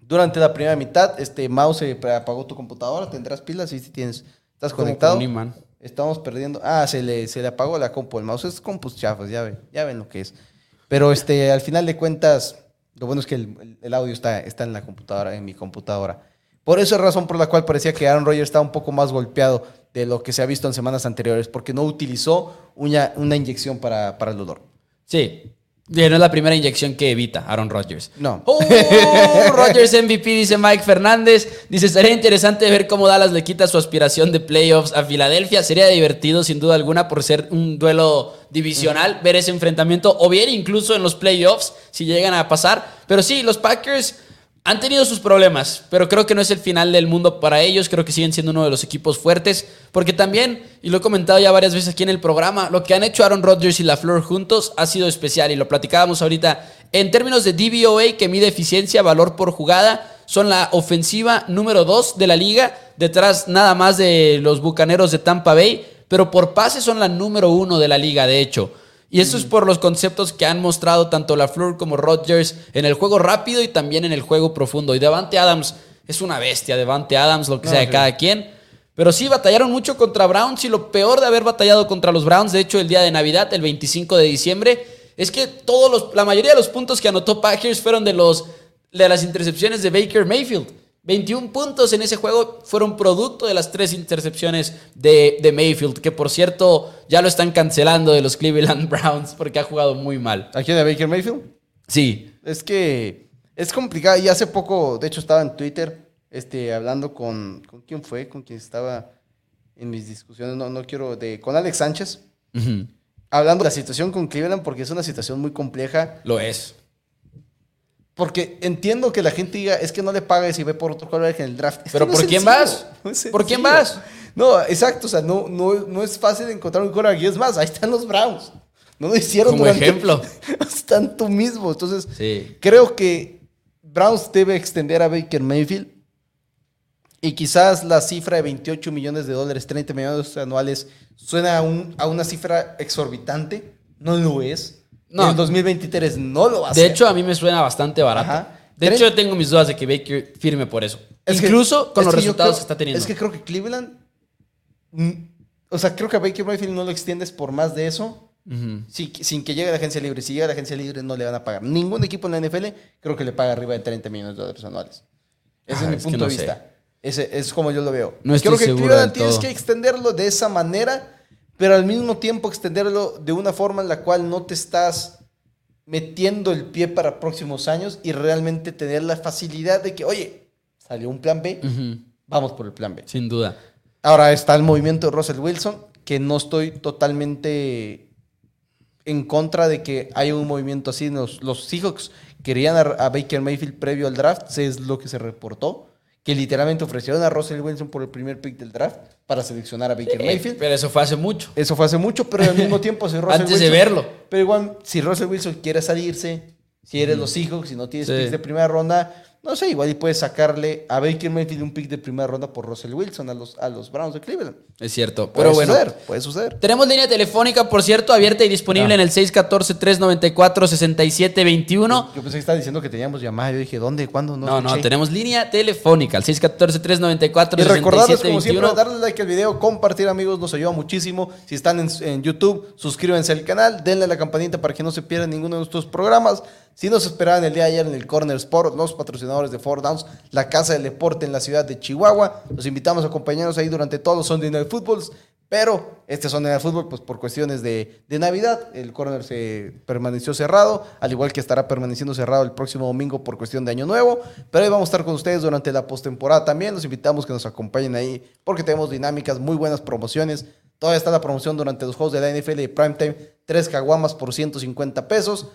Durante la primera mitad, este mouse se apagó tu computadora, tendrás pilas y si tienes, estás Como conectado. con un imán. Estamos perdiendo. Ah, se le, se le apagó la compu. El mouse es compus chafas, ya ven, ya ven lo que es. Pero este, al final de cuentas, lo bueno es que el, el- el audio está, está en la computadora, en mi computadora. Por eso es razón por la cual parecía que Aaron Rodgers estaba un poco más golpeado de lo que se ha visto en semanas anteriores, porque no utilizó una, una inyección para, para el dolor. Sí. No es la primera inyección que evita Aaron Rodgers. No. ¡Oh! Rodgers MVP, dice Mike Fernández. Dice, sería interesante ver cómo Dallas le quita su aspiración de playoffs a Filadelfia. Sería divertido, sin duda alguna, por ser un duelo divisional, ver ese enfrentamiento, o bien incluso en los playoffs, si llegan a pasar. Pero sí, los Packers han tenido sus problemas, pero creo que no es el final del mundo para ellos. Creo que siguen siendo uno de los equipos fuertes, porque también, y lo he comentado ya varias veces aquí en el programa, lo que han hecho Aaron Rodgers y LaFleur juntos ha sido especial y lo platicábamos ahorita. En términos de DVOA, que mide eficiencia, valor por jugada, son la ofensiva número 2 de la liga, detrás nada más de los bucaneros de Tampa Bay, pero por pase son la número uno de la liga, de hecho. Y eso es por los conceptos que han mostrado tanto LaFleur como Rodgers en el juego rápido y también en el juego profundo. Y Devante Adams es una bestia, Devante Adams, lo que No, sea de sí. cada quien. Pero sí, batallaron mucho contra Browns y lo peor de haber batallado contra los Browns, de hecho, el día de Navidad, el 25 de diciembre, es que todos los, la mayoría de los puntos que anotó Packers fueron de, los, de las intercepciones de Baker Mayfield. 21 puntos en ese juego fueron producto de las tres intercepciones de, de Mayfield, que por cierto ya lo están cancelando de los Cleveland Browns porque ha jugado muy mal. ¿Aquí de Baker Mayfield? Sí, Es que es complicado. Y hace poco, de hecho, estaba en Twitter este, hablando con. ¿Con quién fue? Con quien estaba en mis discusiones. No, no quiero. De, con Alex Sánchez. Hablando de la situación con Cleveland, porque es una situación muy compleja. Lo es. Porque entiendo que la gente diga, es que no le pagues y ve por otro quarterback en el draft. Pero no ¿por quién vas? no ¿Por quién vas? No, exacto, o sea, no, no, no es fácil encontrar un quarterback. Y es más, ahí están los Browns. No lo hicieron Como durante- ejemplo. están tú mismo. Entonces, Sí. creo que Browns debe extender a Baker Mayfield. Y quizás la cifra de 28 millones de dólares, 30 millones anuales, suena a, un- a una cifra exorbitante. No lo es. No. En el 2023 no lo va a De hacer. hecho, a mí me suena bastante barato. Ajá. De hecho, yo tengo mis dudas de que Baker firme por eso. Es que- Incluso con es los que resultados creo- que está teniendo. Es que creo que Cleveland. mm, O sea, creo que a Baker Mayfield no lo extiendes por más de eso. Si- sin que llegue a la agencia libre. Si llega a la agencia libre, no le van a pagar. Ningún equipo en la NFL creo que le paga arriba de 30 millones de dólares anuales. Ese Ah, es mi es que punto no de sé. vista. Ese es como yo lo veo. No estoy creo que seguro Cleveland tienes que extenderlo de esa manera, pero al mismo tiempo extenderlo de una forma en la cual no te estás metiendo el pie para próximos años y realmente tener la facilidad de que, oye, salió un plan B, vamos por el plan B. Sin duda. Ahora está el movimiento de Russell Wilson, que no estoy totalmente en contra de que haya un movimiento así. Los, los Seahawks querían a, a Baker Mayfield previo al draft, es lo que se reportó, que literalmente ofrecieron a Russell Wilson por el primer pick del draft para seleccionar a Baker Mayfield. pero eso fue hace mucho. Eso fue hace mucho, pero al mismo tiempo si Russell Antes de Wilson- verlo. Pero igual, si Russell Wilson quiere salirse, si eres los Seahawks, si no tienes Sí. picks de primera ronda, no sé, igual y puedes sacarle a Baker Mayfield un pick de primera ronda por Russell Wilson a los, a los Browns de Cleveland. Es cierto. Puede Pero bueno. suceder, puede suceder. Tenemos línea telefónica, por cierto, abierta y disponible Ah. en el 614-394-6721. Yo pensé que estaba diciendo que teníamos llamada. Yo dije, ¿dónde? ¿Cuándo? No, no, escuché. tenemos línea telefónica al Y recordarles, como siempre, 614-394-6721. darle like al video, compartir, amigos, nos ayuda muchísimo. Si están en, en YouTube, suscríbanse al canal, denle a la campanita para que no se pierdan ninguno de nuestros programas. Si nos esperaban el día de ayer en el Corner Sport, los patrocinadores de Four Downs, la casa del deporte en la ciudad de Chihuahua, los invitamos a acompañarnos ahí durante todos los Sunday Night Footballs. Pero este Sunday Night Football, pues por cuestiones de, de Navidad, el corner se permaneció cerrado, al igual que estará permaneciendo cerrado el próximo domingo por cuestión de Año Nuevo. Pero ahí vamos a estar con ustedes durante la postemporada también. Los invitamos que nos acompañen ahí porque tenemos dinámicas, muy buenas promociones. Todavía está la promoción durante los juegos de la NFL y Primetime, tres caguamas por 150 pesos.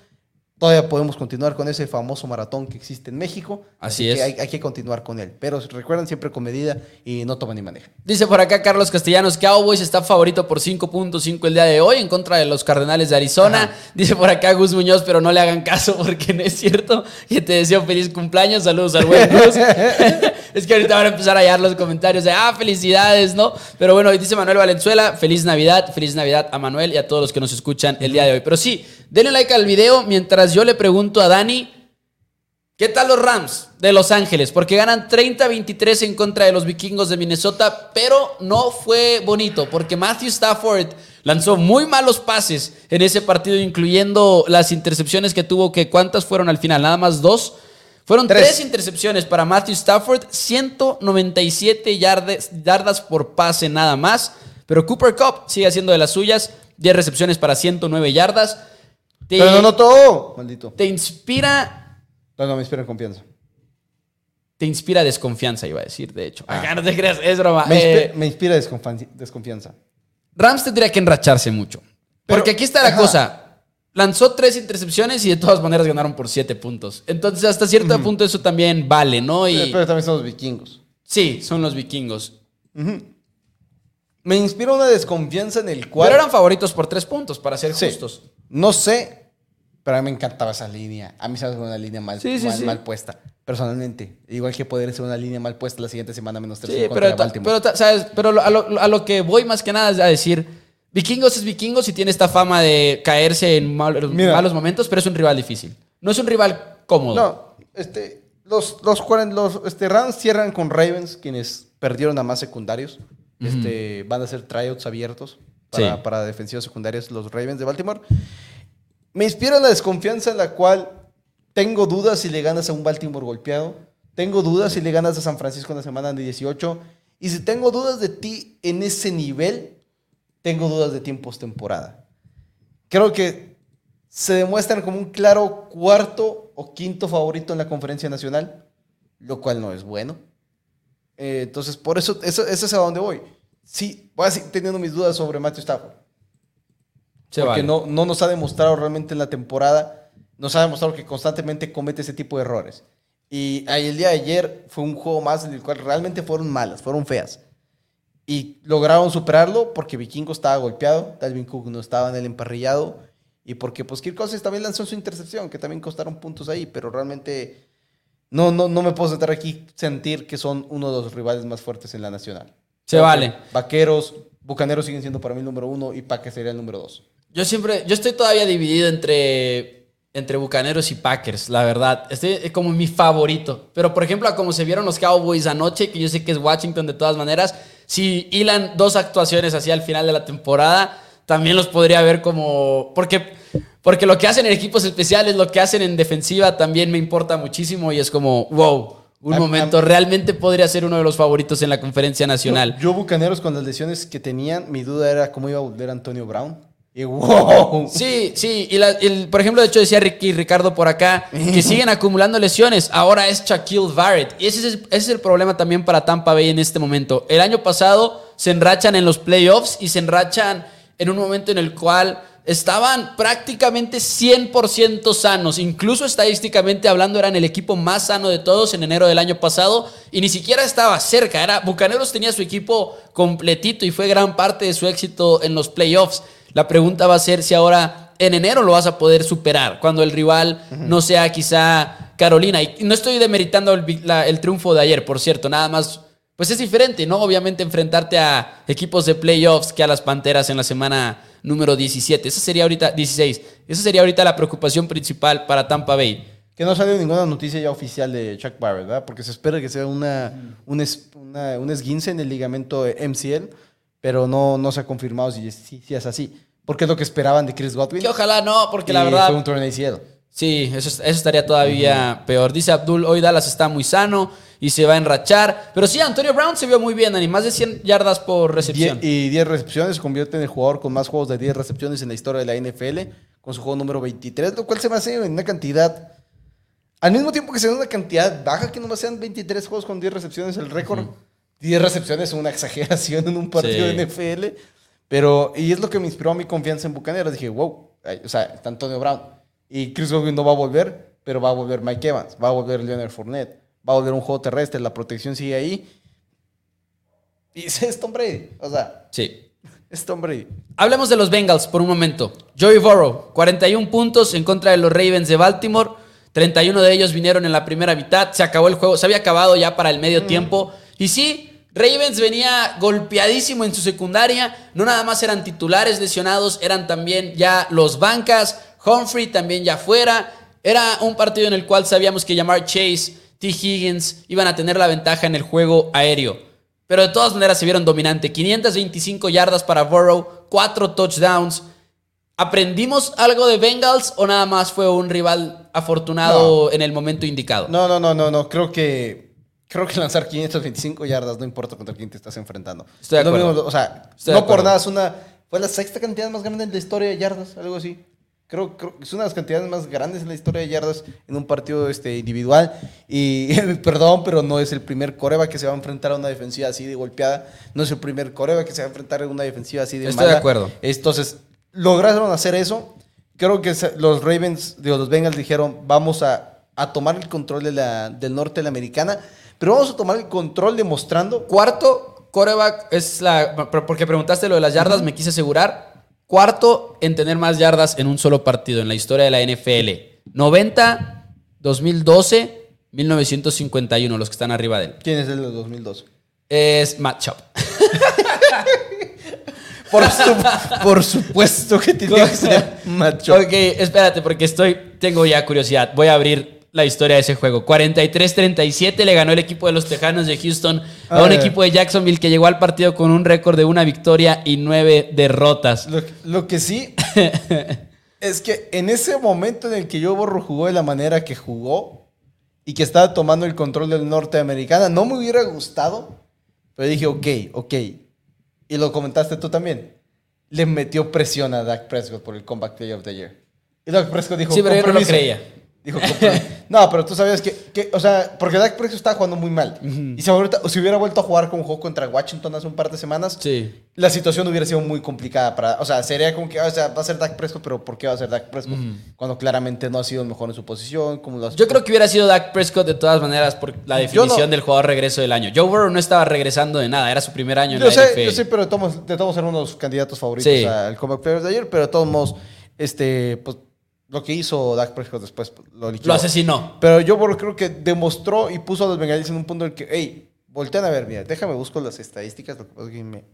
Todavía podemos continuar con ese famoso maratón que existe en México. Así que es. hay, hay que continuar con él. Pero recuerden siempre con medida y no tomen ni manejen. Dice por acá Carlos Castellanos, Cowboys está favorito por 5.5 el día de hoy en contra de los Cardenales de Arizona. Ajá. Dice por acá Gus Muñoz, pero no le hagan caso porque no es cierto. Que te deseo feliz cumpleaños. Saludos al buen Gus. es que ahorita van a empezar a hallar los comentarios de, ah, felicidades, ¿no? Pero bueno, dice Manuel Valenzuela, feliz Navidad, feliz Navidad a Manuel y a todos los que nos escuchan el día de hoy. Pero sí, denle like al video mientras yo le pregunto a Dani, ¿Qué tal los Rams de Los Ángeles? Porque ganan 30-23 en contra de los vikingos de Minnesota, pero no fue bonito, porque Matthew Stafford lanzó muy malos pases en ese partido, incluyendo las intercepciones que tuvo, que ¿cuántas fueron al final? Nada más dos. Fueron Tres. tres, intercepciones para Matthew Stafford, 197 yardas, yardas por pase nada más, pero Cooper Cup sigue haciendo de las suyas, 10 recepciones para 109 yardas. Te, Pero no notó. Maldito. te inspira No, no me inspira confianza. te inspira desconfianza, iba a decir, de hecho. Acá no te creas, es broma. Me, Eh, inspi- me inspira desconfianza. desconfianza. Rams tendría que enracharse mucho. Pero- Porque aquí está la ajá. cosa. Lanzó tres intercepciones y de todas maneras ganaron por siete puntos. Entonces, hasta cierto punto eso también vale, ¿no? Y Pero, pero también son los vikingos. sí, son los vikingos. Me inspira una desconfianza en el cual. Pero eran favoritos por tres puntos, para ser Sí. justos. No sé, pero a mí me encantaba esa línea. A mí se me hace una línea mal, Sí, sí, mal, sí. mal puesta. Personalmente. Igual que poder ser una línea mal puesta la siguiente semana menos tres Sí, pero, pero ¿sabes? Pero a, lo, a lo que voy más que nada es a decir, Vikingos es Vikingos y tiene esta fama de caerse en mal- Mira. malos momentos, pero es un rival difícil. No es un rival cómodo. No, este, los, los, los este, Rams cierran con Ravens, quienes perdieron a más secundarios. Este, van a hacer tryouts abiertos para, Sí. para defensivos secundarios los Ravens de Baltimore. Me inspira la desconfianza en la cual tengo dudas si le ganas a un Baltimore golpeado. Tengo dudas si le ganas a San Francisco en la semana de 18. Y si tengo dudas de ti en ese nivel, tengo dudas de ti en postemporada. Creo que se demuestran como un claro cuarto o quinto favorito en la conferencia nacional, lo cual no es bueno. Eh, entonces, por eso, eso, eso es a donde voy. Sí, voy a seguir teniendo mis dudas sobre Matthew Stafford. Se porque vale. no, no nos ha demostrado realmente en la temporada, nos ha demostrado que constantemente comete ese tipo de errores. Y ahí el día de ayer fue un juego más en el cual realmente fueron malas, fueron feas. Y lograron superarlo porque Vikingo estaba golpeado, Dalvin Cook no estaba en el emparrillado y porque pues Kirk Cousins también lanzó su intercepción, que también costaron puntos ahí, pero realmente no, no, no me puedo sentar aquí sentir que son uno de los rivales más fuertes en la nacional. Se vale. Vaqueros, Bucaneros siguen siendo para mí el número uno y Packers sería el número dos. Yo siempre, yo estoy todavía dividido entre, entre Bucaneros y Packers, la verdad. Este es como mi favorito. Pero, por ejemplo, a como se vieron los Cowboys anoche, que yo sé que es Washington de todas maneras, si hilan dos actuaciones así al final de la temporada, también los podría ver como... Porque, porque lo que hacen en equipos especiales, lo que hacen en defensiva también me importa muchísimo y es como, wow, un Am- momento, am- realmente podría ser uno de los favoritos en la conferencia nacional. Yo, yo Bucaneros con las lesiones que tenían, mi duda era cómo iba a volver Antonio Brown. Y wow. Sí, sí. Y la- el- por ejemplo, de hecho decía Ricky Ricardo por acá que siguen acumulando lesiones. Ahora es Shaquille Barrett. Y ese es, ese es el problema también para Tampa Bay en este momento. El año pasado se enrachan en los playoffs y se enrachan en un momento en el cual estaban prácticamente 100% sanos. Incluso estadísticamente hablando eran el equipo más sano de todos en enero del año pasado y ni siquiera estaba cerca. Era, Bucaneros tenía su equipo completito y fue gran parte de su éxito en los playoffs. La pregunta va a ser si ahora en enero lo vas a poder superar, cuando el rival no sea quizá Carolina. Y no estoy demeritando el, la- el triunfo de ayer, por cierto, nada más. Pues es diferente, ¿no? Obviamente enfrentarte a equipos de playoffs que a las Panteras en la semana número 17. Esa sería ahorita, 16. Esa sería ahorita la preocupación principal para Tampa Bay. Que no salió ninguna noticia ya oficial de Chuck Barrett, ¿verdad? Porque se espera que sea una, un, es- una- un esguince en el ligamento MCL, pero no, no se ha confirmado si, es- si, si es así. Porque es lo que esperaban de Chris Godwin. Que ojalá no, porque la verdad... Fue un torneo ACL. Sí, eso, eso estaría todavía peor. Dice Abdul, hoy Dallas está muy sano y se va a enrachar. Pero sí, Antonio Brown se vio muy bien, Dani. Más de 100 yardas por recepción. Y 10 recepciones, se convierte en el jugador con más juegos de 10 recepciones en la historia de la NFL, con su juego número 23, lo cual se me hace en una cantidad, al mismo tiempo que sea una cantidad baja, que nomás sean 23 juegos con 10 recepciones, el récord, 10 recepciones es una exageración en un partido Sí. de NFL, pero, y es lo que me inspiró a mi confianza en Bucaneros, dije, wow, ay, o sea, está Antonio Brown, y Chris Godwin no va a volver, pero va a volver Mike Evans, va a volver Leonard Fournette, va a volver un juego terrestre, la protección sigue ahí, y es Tom Brady, o sea... Sí. Es Tom Brady. Hablemos de los Bengals por un momento. Joey Burrow, 41 puntos en contra de los Ravens de Baltimore. 31 de ellos vinieron en la primera mitad. Se acabó el juego, se había acabado ya para el medio tiempo. Y sí, Ravens venía golpeadísimo en su secundaria. No nada más eran titulares lesionados, eran también ya los bancas. Humphrey también ya fuera. Era un partido en el cual sabíamos que llamar Chase, T. Higgins iban a tener la ventaja en el juego aéreo. Pero de todas maneras se vieron dominante. 525 yardas para Burrow, 4 touchdowns. ¿Aprendimos algo de Bengals o nada más fue un rival afortunado en el momento indicado? No, no, no, no, no. Creo que. Creo que lanzar 525 yardas no importa contra quién te estás enfrentando. Estoy de acuerdo. mismo, o sea, Estoy de no por nada es una. Fue la sexta cantidad más grande en la historia de yardas, algo así. Creo, creo que es una de las cantidades más grandes en la historia de yardas en un partido este, individual. Y perdón, pero no es el primer coreba que se va a enfrentar a una defensiva así de golpeada. No es el primer coreba que se va a enfrentar a una defensiva así de Estoy de acuerdo. Entonces, lograron hacer eso. Creo que los Ravens, digo, los Bengals dijeron, vamos a, a tomar el control de la, del norte de la americana, pero vamos a tomar el control demostrando Cuarto, coreback es la. Porque preguntaste lo de las yardas, me quise asegurar. Cuarto en tener más yardas en un solo partido en la historia de la NFL. 90, 2012, 1951, los que están arriba de él. quién es el de 2002. Es Matt Chop. Por, su- por supuesto que tiene que ser macho. Ok, espérate, porque estoy. Tengo ya curiosidad. Voy a abrir la historia de ese juego. 43-37 le ganó el equipo de los Tejanos de Houston a un equipo de Jacksonville que llegó al partido con un récord de una victoria y nueve derrotas. Lo, lo que sí es que en ese momento en el que Joe Borro jugó de la manera que jugó y que estaba tomando el control del norteamericana, no me hubiera gustado, pero dije, ok, ok. Y lo comentaste tú también. Le metió presión a Dak Prescott por el Comeback Player of the Year. Y Dak Prescott dijo, Sí, pero yo no lo creía. Dijo, no, pero tú sabías que, que, o sea, porque Dak Prescott estaba jugando muy mal. Y si, ahorita- si hubiera vuelto a jugar como jugó contra Washington hace un par de semanas, Sí. la situación hubiera sido muy complicada para, o sea, sería como que, o sea, va a ser Dak Prescott, pero ¿por qué va a ser Dak Prescott? Cuando claramente no ha sido el mejor en su posición, como lo has- Yo creo que hubiera sido Dak Prescott de todas maneras por la definición no- del jugador regreso del año. Joe Burrow no estaba regresando de nada, era su primer año en Yo la sé, NFL. yo sé, pero de todos, de todos eran uno de los candidatos favoritos Sí. al Comeback Player de ayer, pero de todos modos, este, pues, lo que hizo Dak Prescott después lo liquidó. Lo asesinó. Pero yo creo que demostró y puso a los bengalíes en un punto en el que, hey, voltean a ver, mira, déjame busco las estadísticas, lo que pasa es que me-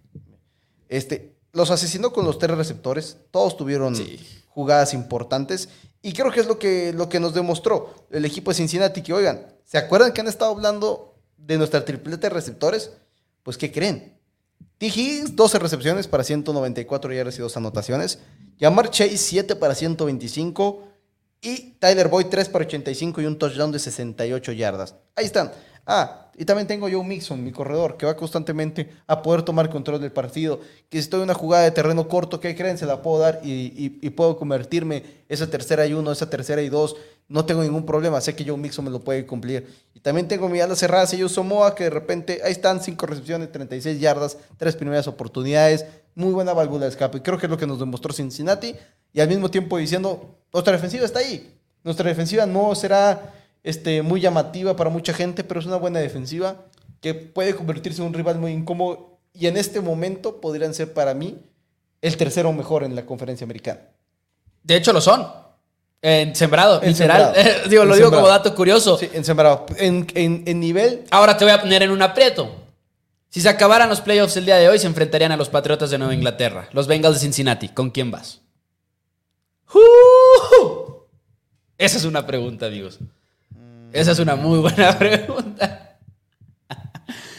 este, los asesinó con los tres receptores, todos tuvieron Sí. jugadas importantes y creo que es lo que, lo que nos demostró el equipo de Cincinnati, que oigan, ¿se acuerdan que han estado hablando de nuestra tripleta de receptores? Pues, ¿qué creen? T. Higgins, 12 recepciones para 194 yardas y dos anotaciones. Yamar Chase, 7 para 125. Y Tyler Boyd, 3 para 85 y un touchdown de 68 yardas. Ahí están. Ah, y también tengo Joe Mixon, mi corredor, que va constantemente a poder tomar control del partido. Que si estoy en una jugada de terreno corto, ¿qué creen? Se la puedo dar y, puedo convertirme esa tercera y uno, esa tercera y dos. No tengo ningún problema. Sé que Joe Mixon me lo puede cumplir. Y también tengo mi ala cerrada, Sello Somoa, que de repente ahí están, 5 recepciones, 36 yardas, 3 primeras oportunidades. Muy buena válvula de escape. Creo que es lo que nos demostró Cincinnati. Y al mismo tiempo diciendo, nuestra defensiva está ahí. Nuestra defensiva no será este, muy llamativa para mucha gente, pero es una buena defensiva que puede convertirse en un rival muy incómodo. Y en este momento podrían ser para mí el tercero mejor en la conferencia americana. De hecho, lo son. En sembrado, En literal. sembrado. digo, En lo digo sembrado. como dato curioso. Sí, en sembrado. En, en- en nivel, Ahora te voy a poner en un aprieto. Si se acabaran los playoffs el día de hoy, se enfrentarían a los Patriotas de Nueva Inglaterra, los Bengals de Cincinnati. ¿Con quién vas? ¡Uh! Esa es una pregunta, amigos. Esa es una muy buena pregunta.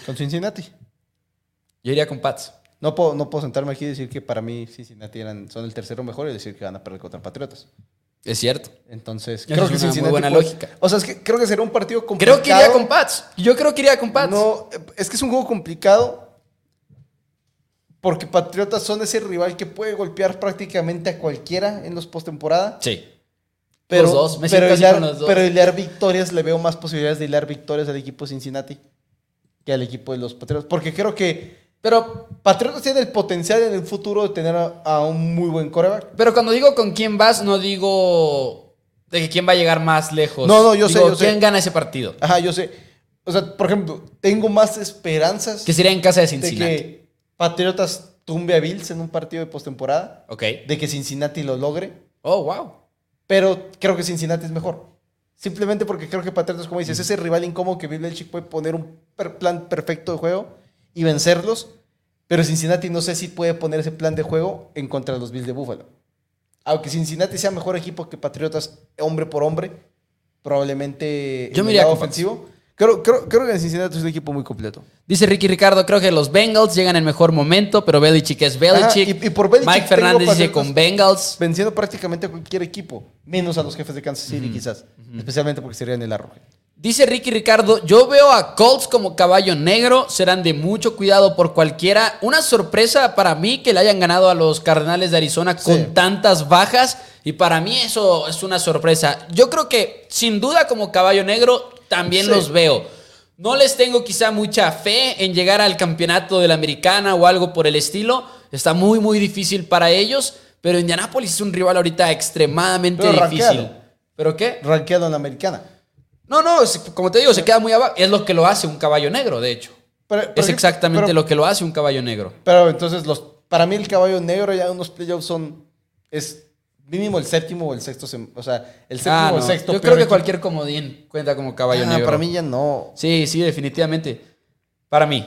con Cincinnati. Yo iría con Pats. No puedo, no puedo sentarme aquí y decir que para mí Cincinnati eran, son el tercero mejor y decir que van a perder contra Patriotas. Es cierto. Entonces, creo es que una muy Cincinnati. buena puede- lógica. O sea, es que creo que será un partido complicado. Creo que iría con Pats. Yo creo que iría con Pats. No, es que es un juego complicado. Porque Patriotas son ese rival que puede golpear prácticamente a cualquiera en los postemporada. Sí. Pero, Los dos, me pero, siento así hilar, con los dos. pero hilar victorias, le veo más posibilidades de hilar victorias al equipo de Cincinnati que al equipo de los Patriotas. Porque creo que Pero, Patriotas tiene el potencial en el futuro de tener a, a un muy buen coreback. pero cuando digo con quién vas, no digo de que quién va a llegar más lejos. No, no, yo sé, yo sé. ¿Quién gana ese partido? Ajá, yo sé. O sea, por ejemplo, tengo más esperanzas Que sería en casa de de Cincinnati. que Patriotas tumbe a Bills en un partido de postemporada. Ok. De que Cincinnati lo logre. Oh, wow. Pero creo que Cincinnati es mejor. Simplemente porque creo que Patriotas, como dices, ese rival incómodo que Bill Belichick puede poner un per- plan perfecto de juego y vencerlos. Pero Cincinnati no sé si puede poner ese plan de juego en contra de los Bills de Buffalo. Aunque Cincinnati sea mejor equipo que Patriotas, hombre por hombre, probablemente Yo en el lado ofensivo. Creo, creo, creo que Cincinnati es un equipo muy completo. Dice Ricky Ricardo, creo que los Bengals llegan en mejor momento, pero Belichick es Belichick. Ajá, y- y por Belichick Mike Fernández dice con Bengals. Venciendo prácticamente a cualquier equipo, menos a los jefes de Kansas City quizás. Especialmente porque serían el arroje. Dice Ricky Ricardo, yo veo a Colts como caballo negro, serán de mucho cuidado por cualquiera. Una sorpresa para mí que le hayan ganado a los Cardenales de Arizona con Sí. tantas bajas y para mí eso es una sorpresa. Yo creo que sin duda como caballo negro también Sí. los veo. No les tengo quizá mucha fe en llegar al campeonato de la americana o algo por el estilo. Está muy muy difícil para ellos, pero Indianapolis es un rival ahorita extremadamente Pero difícil. ¿Pero qué? Rankeado en la americana. No, no, es- como te digo, se queda muy abajo. Es lo que lo hace un caballo negro, de hecho. Pero- Es exactamente pero- lo que lo hace un caballo negro. Pero entonces, los, para mí el caballo negro ya en unos playoffs son. Es mínimo el séptimo o el sexto. O sea, el séptimo Ah, o el no. sexto. Yo creo que cualquier comodín cuenta como caballo Ah, negro. Para mí ya no. Sí, sí, definitivamente. Para mí.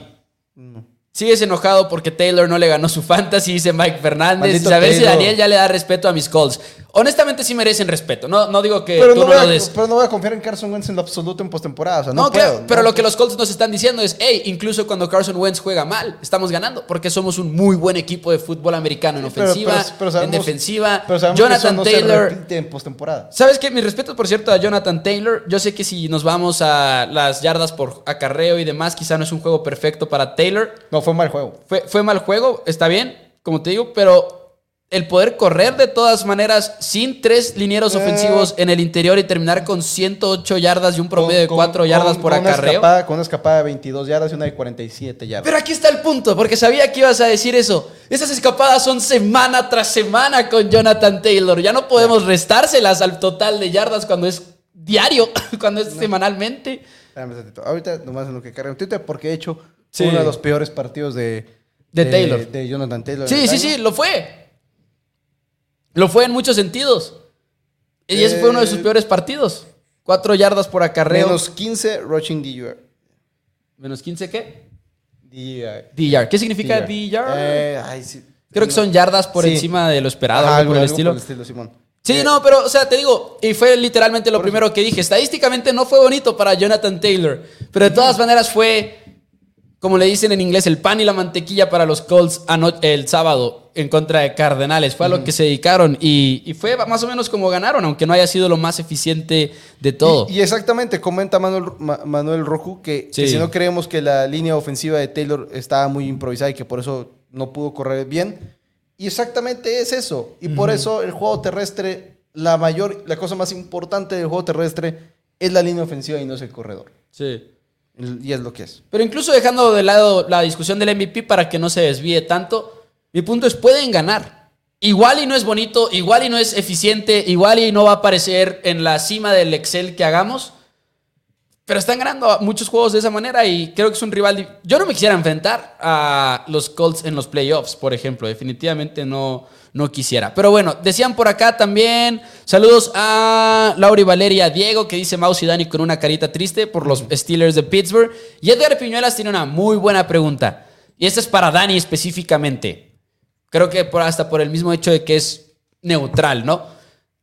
Sigues enojado porque Taylor no le ganó su fantasy, dice Mike Fernández. Maldito Y a ver si Taylor. Daniel ya le da respeto a mis calls. Honestamente sí merecen respeto. No, no digo que Pero tú no, lo a, des. pero no voy a confiar en Carson Wentz en lo absoluto en postemporada. O sea, no, No, puedo. claro, pero lo que los Colts nos están diciendo es, hey, incluso cuando Carson Wentz juega mal, estamos ganando, porque somos un muy buen equipo de fútbol americano en ofensiva, pero- pero sabemos- en defensiva. Pero sabemos que eso Jonathan Taylor. en postemporada. ¿Sabes qué? Mi respeto, por cierto, a Jonathan Taylor. Yo sé que si nos vamos a las yardas por acarreo y demás, quizá no es un juego perfecto para Taylor. No, fue mal juego. Fue, fue mal juego, está bien, como te digo, pero el poder correr de todas maneras sin tres linieros Eh. ofensivos en el interior y terminar con 108 yardas y un promedio de Con- 4 con- yardas con- por acarreo. escapada- con una escapada de 22 yardas y una de 47 yardas. Pero aquí está el punto, porque sabía que ibas a decir eso. Esas escapadas son semana tras semana con Jonathan Taylor. Ya no podemos restárselas al total de yardas cuando es diario, cuando es semanalmente. Un tantito. Ahorita nomás en lo que carga en Twitter, porque he hecho Sí. uno de los peores partidos de, De Taylor. De Jonathan Taylor. Sí, sí, sí, lo fue. Lo fue en muchos sentidos. Y ese fue uno de sus Eh, peores partidos. Cuatro yardas por acarreo. Menos 15 rushing DUR. ¿Menos 15 qué? DUR. ¿Qué significa DR? Eh, ay, sí. Creo que son yardas por Sí. encima de lo esperado, Ajá, algo por el algo estilo. Simón. Sí, Eh, no, pero, o sea, te digo, y fue literalmente lo primero que dije. Estadísticamente no fue bonito para Jonathan Taylor, pero de todas maneras fue, como le dicen en inglés, el pan y la mantequilla para los Colts el sábado en contra de Cardenales. Fue a lo que se dedicaron y, y fue más o menos como ganaron, aunque no haya sido lo más eficiente de todo. Y, y exactamente, comenta Manuel, Ma- Manuel Roju que, si no creemos que la línea ofensiva de Taylor estaba muy improvisada y que por eso no pudo correr bien. Y exactamente es eso. Y por eso el juego terrestre, la mayor, la cosa más importante del juego terrestre es la línea ofensiva y no es el corredor. Sí. Y es lo que es. Pero incluso dejando de lado la discusión del MVP para que no se desvíe tanto, mi punto es, pueden ganar. Igual y no es bonito, igual y no es eficiente, igual y no va a aparecer en la cima del Excel que hagamos, pero están ganando muchos juegos de esa manera y creo que es un rival. Yo no me quisiera enfrentar a los Colts en los playoffs, por ejemplo. Definitivamente no, no quisiera. Pero bueno, decían por acá también. Saludos a Laura y Valeria Diego, que dice Mouse y Dani con una carita triste por los Steelers de Pittsburgh. Y Edgar Piñuelas tiene una muy buena pregunta. Y esta es para Dani específicamente. Creo que por, hasta por el mismo hecho de que es neutral, ¿no?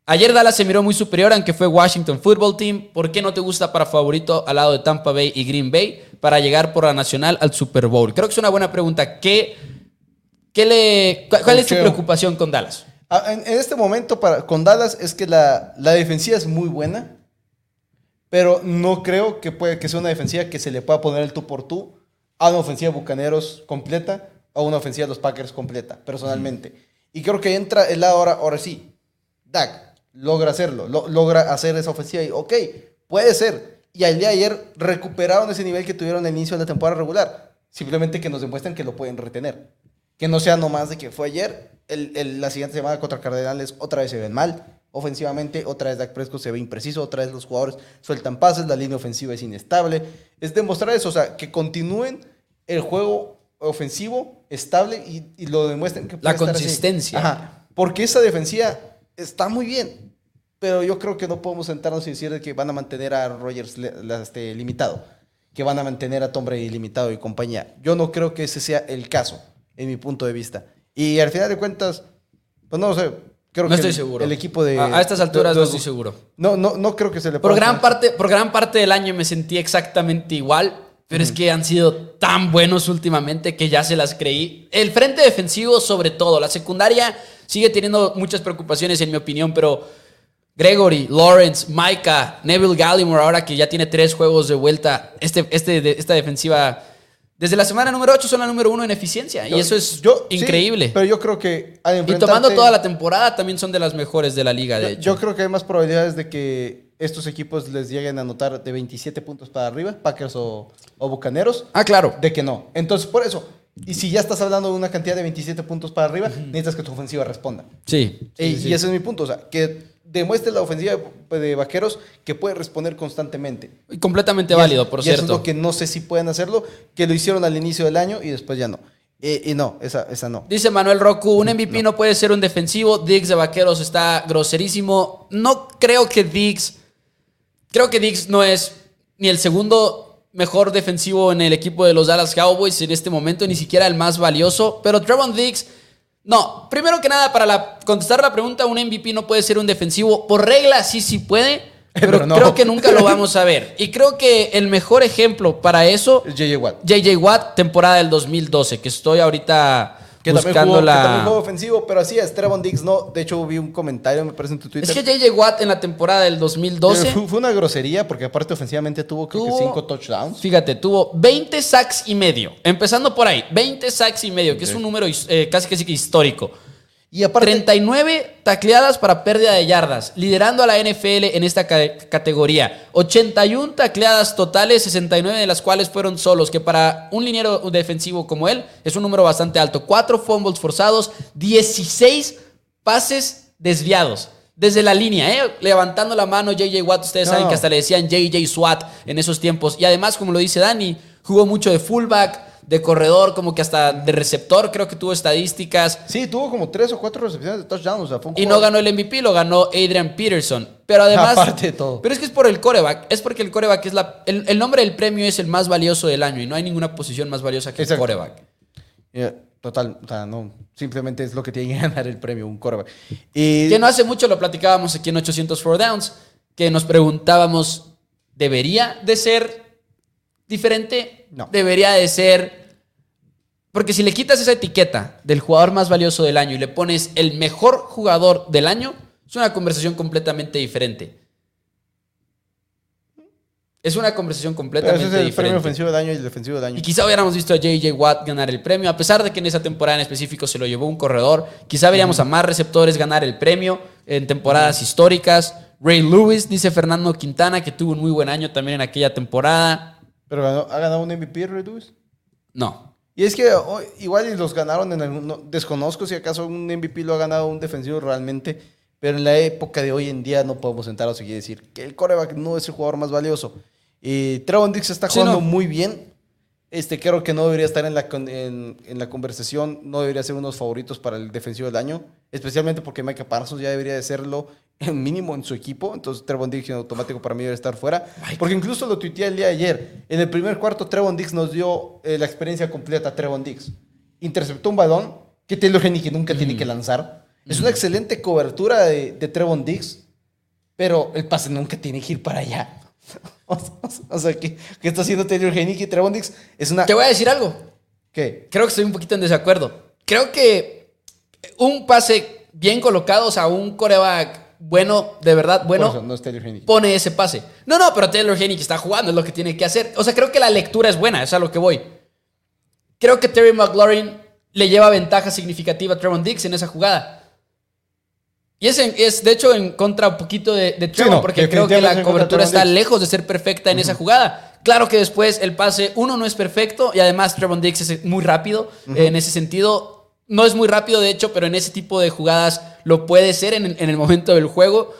Ayer Dallas se miró muy superior, aunque fue Washington Football Team. ¿Por qué no te gusta para favorito al lado de Tampa Bay y Green Bay para llegar por la nacional al Super Bowl? Creo que es una buena pregunta. ¿Qué, qué le, cu- ¿Cuál es tu preocupación con Dallas? Ah, En, en este momento para, con Dallas es que la, la defensiva es muy buena, pero no creo que, puede, que sea una defensiva que se le pueda poner el tú por tú a una ofensiva de Bucaneros completa a una ofensiva de los Packers completa, personalmente. Y creo que entra el lado ahora, ahora sí. Dak logra hacerlo, lo- logra hacer esa ofensiva y, ok, puede ser. Y al día de ayer recuperaron ese nivel que tuvieron al inicio de la temporada regular. Simplemente que nos demuestren que lo pueden retener. Que no sea nomás de que fue ayer, el- el- la siguiente semana contra Cardenales otra vez se ven mal. Ofensivamente, otra vez Dak Prescott se ve impreciso, otra vez los jugadores sueltan pases, la línea ofensiva es inestable. Es demostrar eso, o sea, que continúen el juego ofensivo estable y, y lo demuestren que La puede estar así. consistencia. Ajá, porque esa defensiva está muy bien, pero yo creo que no podemos sentarnos y decir de que van a mantener a Rogers este, limitado, que van a mantener a Tom Brady limitado y compañía. Yo no creo que ese sea el caso, en mi punto de vista. Y al final de cuentas, pues no lo sé. Creo No que estoy el- seguro. El equipo de. A, a estas alturas de- no de- estoy seguro. No, no, no creo que se le Por pueda gran, poner- parte, por gran parte del año me sentí exactamente igual, pero es que han sido tan buenos últimamente que ya se las creí. El frente defensivo sobre todo, la secundaria sigue teniendo muchas preocupaciones en mi opinión, pero Gregory, Lawrence, Micah, Neville Gallimore, ahora que ya tiene tres juegos de vuelta, este, este, de- esta defensiva... Desde la semana número 8 son la número uno en eficiencia. y eso es yo- sí, increíble. pero yo creo que al y tomando toda la temporada también son de las mejores de la liga, de Yo, hecho. yo creo que hay más probabilidades de que estos equipos les lleguen a anotar de 27 puntos para arriba, Packers o, o Bucaneros, ah, claro. de que no. Entonces, por eso, y si ya estás hablando de una cantidad de 27 puntos para arriba, necesitas que tu ofensiva responda. Sí. sí, y, sí. y ese es mi punto, o sea, que demuestre la ofensiva de, de Vaqueros que puede responder constantemente. Y completamente Y válido, por y cierto. Eso es lo que no sé si pueden hacerlo, que lo hicieron al inicio del año y después ya no. Eh, y no, esa, esa no. Dice Manuel Roku, un MVP no. puede ser un defensivo. Diggs de Vaqueros está groserísimo. No creo que Diggs. Creo que Diggs no es ni el segundo mejor defensivo en el equipo de los Dallas Cowboys en este momento, ni siquiera el más valioso. Pero Trevon Diggs. No, primero que nada, para la- contestar la pregunta, un MVP no puede ser un defensivo. Por regla, sí, sí puede. Pero, Pero no. creo que nunca lo vamos a ver. Y creo que el mejor ejemplo para eso Es JJ Watt. JJ Watt, temporada del 2012, que estoy ahorita Que también, buscando jugó, que también la... jugó ofensivo, pero así es, Trevon Diggs no. De hecho, vi un comentario, me parece en tu Twitter. Es que JJ Watt en la temporada del 2012, Fue, fue una grosería porque aparte ofensivamente tuvo creo que cinco touchdowns. fíjate, tuvo 20 sacks y medio. Empezando por ahí, 20 sacks y medio, que es un número eh, casi casi que histórico. Y aparte, 39 tacleadas para pérdida de yardas, liderando a la NFL en esta ca- categoría. 81 tacleadas totales, 69 de las cuales fueron solos, que para un liniero defensivo como él es un número bastante alto. 4 fumbles forzados, 16 pases desviados. Desde la línea, ¿eh? levantando la mano JJ Watt, ustedes No. saben que hasta le decían JJ SWAT en esos tiempos. Y además, como lo dice Dani, jugó mucho de fullback, de corredor, como que hasta de receptor, creo que tuvo estadísticas. sí, tuvo como tres o cuatro recepciones de touchdown. O sea, fue un Y no ganó el MVP, lo ganó Adrian Peterson. Pero además. Aparte de todo. Pero es que es por el coreback. Es porque el coreback es la. El, el nombre del premio es el más valioso del año y no hay ninguna posición más valiosa que Exacto. el coreback. Yeah, total, o sea, no, simplemente es lo que tiene que ganar el premio, un quarterback. Y Que no hace mucho lo platicábamos aquí en 804 Downs, que nos preguntábamos: ¿debería de ser diferente? No. ¿Debería de ser.? Porque si le quitas esa etiqueta del jugador más valioso del año y le pones el mejor jugador del año, es una conversación completamente diferente. Es una conversación completamente ese es el diferente. premio ofensivo del año y el defensivo del año. Y quizá hubiéramos visto a JJ Watt ganar el premio, a pesar de que en esa temporada en específico se lo llevó un corredor. Quizá veríamos a más receptores ganar el premio en temporadas históricas. Ray Lewis, dice Fernando Quintana, que tuvo un muy buen año también en aquella temporada. Pero ganó- ha ganado un MVP, Lewis. No. Y es que oh, igual los ganaron en algún... no, desconozco si acaso un MVP lo ha ganado un defensivo realmente, pero en la época de hoy en día no podemos sentarnos y decir que el coreback no es el jugador más valioso. Y Trevon Dix está Sí, jugando no. muy bien. Este, creo que no debería estar en la, en, en la conversación, no debería ser uno de los favoritos para el defensivo del año, especialmente porque Micah Parsons ya debería de serlo en mínimo en su equipo, entonces Trevon Dix en automático para mí debe estar fuera, porque incluso lo tuiteé el día de ayer, en el primer cuarto Trevon Dix nos dio eh, la experiencia completa a Trevon Dix, interceptó un balón que Taylor Henry nunca tiene que lanzar, es una excelente cobertura de, de Trevon Dix, pero el pase nunca tiene que ir para allá. o sea, ¿qué, qué está haciendo Taylor Henry? Trevon Dix es una... Te voy a decir algo. ¿Qué? Creo que estoy un poquito en desacuerdo. Creo que un pase bien colocado, o sea, un coreback bueno, de verdad bueno, eso, no es Taylor pone ese pase. No, no, pero Taylor que está jugando es lo que tiene que hacer. O sea, creo que la lectura es buena, es a lo que voy. Creo que Terry McLaurin le lleva ventaja significativa a Trevon Dix en esa jugada. Y es, en- es de hecho en contra un poquito de, de Trevon, no, porque creo que la cobertura está lejos de ser perfecta en esa jugada. Claro que después el pase, uno, no es perfecto y además Trevon Diggs es muy rápido. Eh, en ese sentido, no es muy rápido de hecho, pero en ese tipo de jugadas lo puede ser en, en el momento del juego.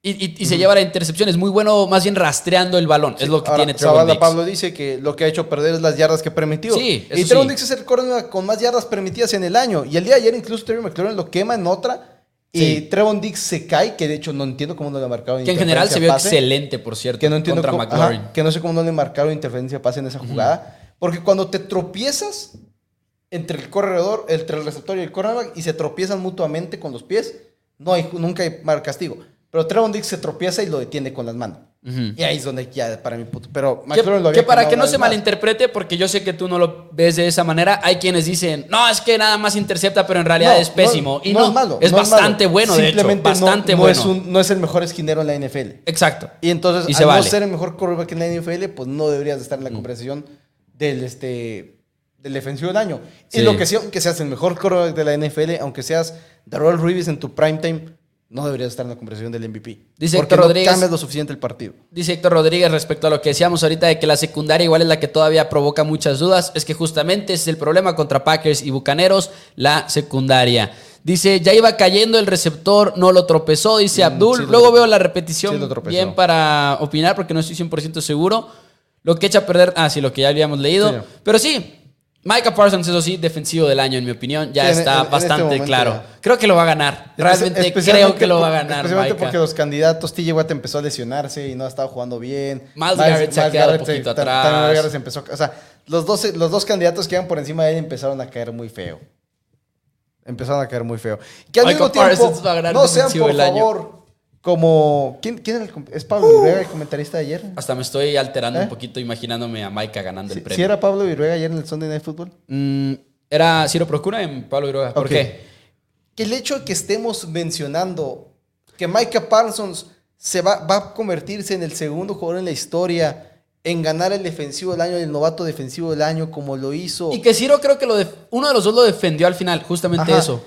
Y, y- y se lleva la intercepción. Es muy bueno más bien rastreando el balón. es lo que Ahora, tiene Zavala Diggs. Pablo dice que lo que ha hecho perder es las yardas que permitió. Sí, y Trevon sí. Diggs es el cornerback con más yardas permitidas en el año. Y el día de ayer incluso Terry McLaurin lo quema en otra. Y. Trevon Diggs se cae, que de hecho no entiendo cómo no le marcaron Que en general se vio pase, excelente, por cierto, Que no entiendo contra cómo- McLaurin. ajá, que no sé cómo no le marcaron interferencia pase en esa jugada. Porque cuando te tropiezas entre el corredor, entre el receptor y el cornerback y se tropiezan mutuamente con los pies, no hay, nunca hay mar castigo. Pero Trevon Diggs se tropieza y lo detiene con las manos. Y ahí es donde ya para mi puto. Pero Que, lo había que para que no se más. malinterprete, porque yo sé que tú no lo ves de esa manera, hay quienes dicen, no, es que nada más intercepta, pero en realidad No, es pésimo. y no, es malo. es no bastante malo. bueno, de hecho. Simplemente no- Bastante no, bueno. Es un- no es el mejor esquinero en la NFL. Exacto. Y entonces, Y al se no vale. ser el mejor quarterback en la NFL, pues no deberías de estar en la conversación del, este, del defensivo del año. Sí. Y lo que sea, aunque seas el mejor quarterback de la NFL, aunque seas Darrell Reeves en tu primetime, no deberías estar en la conversación del MVP. Dice porque Héctor no Rodríguez- cambias lo suficiente el partido. Dice Héctor Rodríguez respecto a lo que decíamos ahorita de que la secundaria igual es la que todavía provoca muchas dudas. Es que justamente ese es el problema contra Packers y Bucaneros, la secundaria. Dice, ya iba cayendo el receptor, no lo tropezó, dice Abdul. Mm, sí lo Luego veo la repetición sí bien para opinar porque no estoy 100% seguro. Lo que echa a perder, ah, sí, lo que ya habíamos leído. Sí. Pero sí, Micah Parsons, eso sí, defensivo del año, en mi opinión, ya Sí, está en- en este bastante momento claro. ya. Creo que lo va a ganar. Realmente creo que lo va a ganar. Especialmente Micah. porque los candidatos, TJ Watt empezó a lesionarse y no ha estado jugando bien. Miles Garrett se ha quedado un poquito atrás. también Garrett se empezó, o sea, los dos, los dos candidatos que iban por encima de él empezaron a caer muy feo. Empezaron a caer muy feo. Que al Michael mismo tiempo, Parsons va a ganar no sean por año. Como... ¿Quién, quién era el ¿Es Pablo Viruega el comentarista de ayer? Hasta me estoy alterando ¿Eh? un poquito imaginándome a Maika ganando ¿Sí, el premio. sí era Pablo Viruega ayer en el Sunday Night Football? Mm, era Ciro Procura en Pablo Viruega. ¿Por qué? que el hecho de que estemos mencionando que Micah Parsons se va, va a convertirse en el segundo jugador en la historia en ganar el defensivo del año, el novato defensivo del año, como lo hizo. Y que Ciro creo que lo uno de los dos lo defendió al final, justamente Ajá. eso.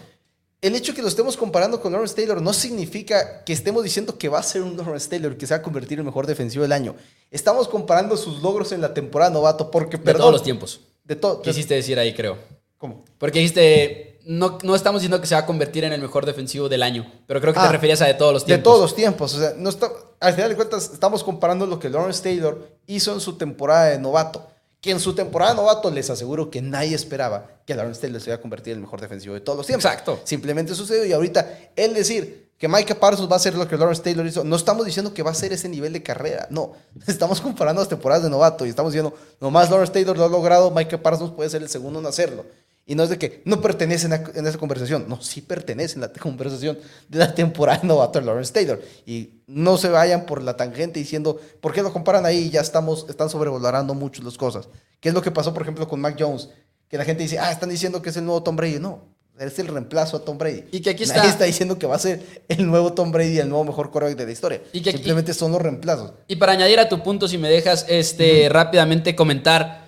El hecho que lo estemos comparando con Lawrence Taylor no significa que estemos diciendo que va a ser un Lawrence Taylor que se va a convertir en el mejor defensivo del año. Estamos comparando sus logros en la temporada novato porque, De perdón. todos los tiempos. De todo. Quisiste decir ahí, creo. ¿Cómo? Porque dijiste, no, no estamos diciendo que se va a convertir en el mejor defensivo del año, pero creo que Ah, te referías a de todos los De tiempos. todos los tiempos. O sea, no está, al final de cuentas, estamos comparando lo que Lawrence Taylor hizo en su temporada de novato. Que en su temporada novato les aseguro que nadie esperaba que Lawrence Taylor se iba a convertir en el mejor defensivo de todos los tiempos. Exacto. Simplemente sucedió y ahorita él decir que Micah Parsons va a ser lo que Lawrence Taylor hizo, no estamos diciendo que va a ser ese nivel de carrera, no. Estamos comparando las temporadas de novato y estamos diciendo, nomás Lawrence Taylor lo ha logrado, Micah Parsons puede ser el segundo en hacerlo. Y no es de que no pertenecen a- en esa conversación, no, sí pertenecen a la conversación de la temporada novato de Lawrence Taylor. Y no se vayan por la tangente diciendo, ¿por qué lo comparan ahí? Ya estamos, están sobrevalorando mucho las cosas. ¿Qué es lo que pasó, por ejemplo, con Mac Jones? Que la gente dice, ah, están diciendo que es el nuevo Tom Brady. No, es el reemplazo a Tom Brady. Y que aquí Nadie está- está diciendo que va a ser el nuevo Tom Brady, el nuevo mejor quarterback de la historia. Y que aquí- Simplemente son los reemplazos. Y para añadir a tu punto, si me dejas este, rápidamente comentar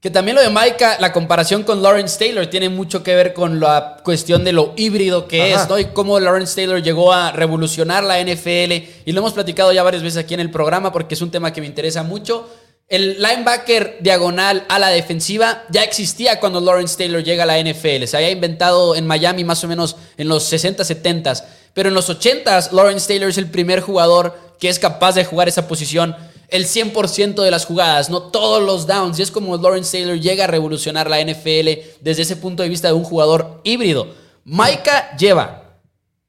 que también lo de Micah, la comparación con Lawrence Taylor tiene mucho que ver con la cuestión de lo híbrido que Ajá. es, ¿no? Y cómo Lawrence Taylor llegó a revolucionar la NFL. Y lo hemos platicado ya varias veces aquí en el programa porque es un tema que me interesa mucho. El linebacker diagonal a la defensiva ya existía cuando Lawrence Taylor llega a la NFL. Se había inventado en Miami más o menos en los 60, 70. Pero en los 80 Lawrence Taylor es el primer jugador que es capaz de jugar esa posición el 100% de las jugadas, no todos los downs. Y es como Lawrence Taylor llega a revolucionar la NFL desde ese punto de vista de un jugador híbrido. Micah lleva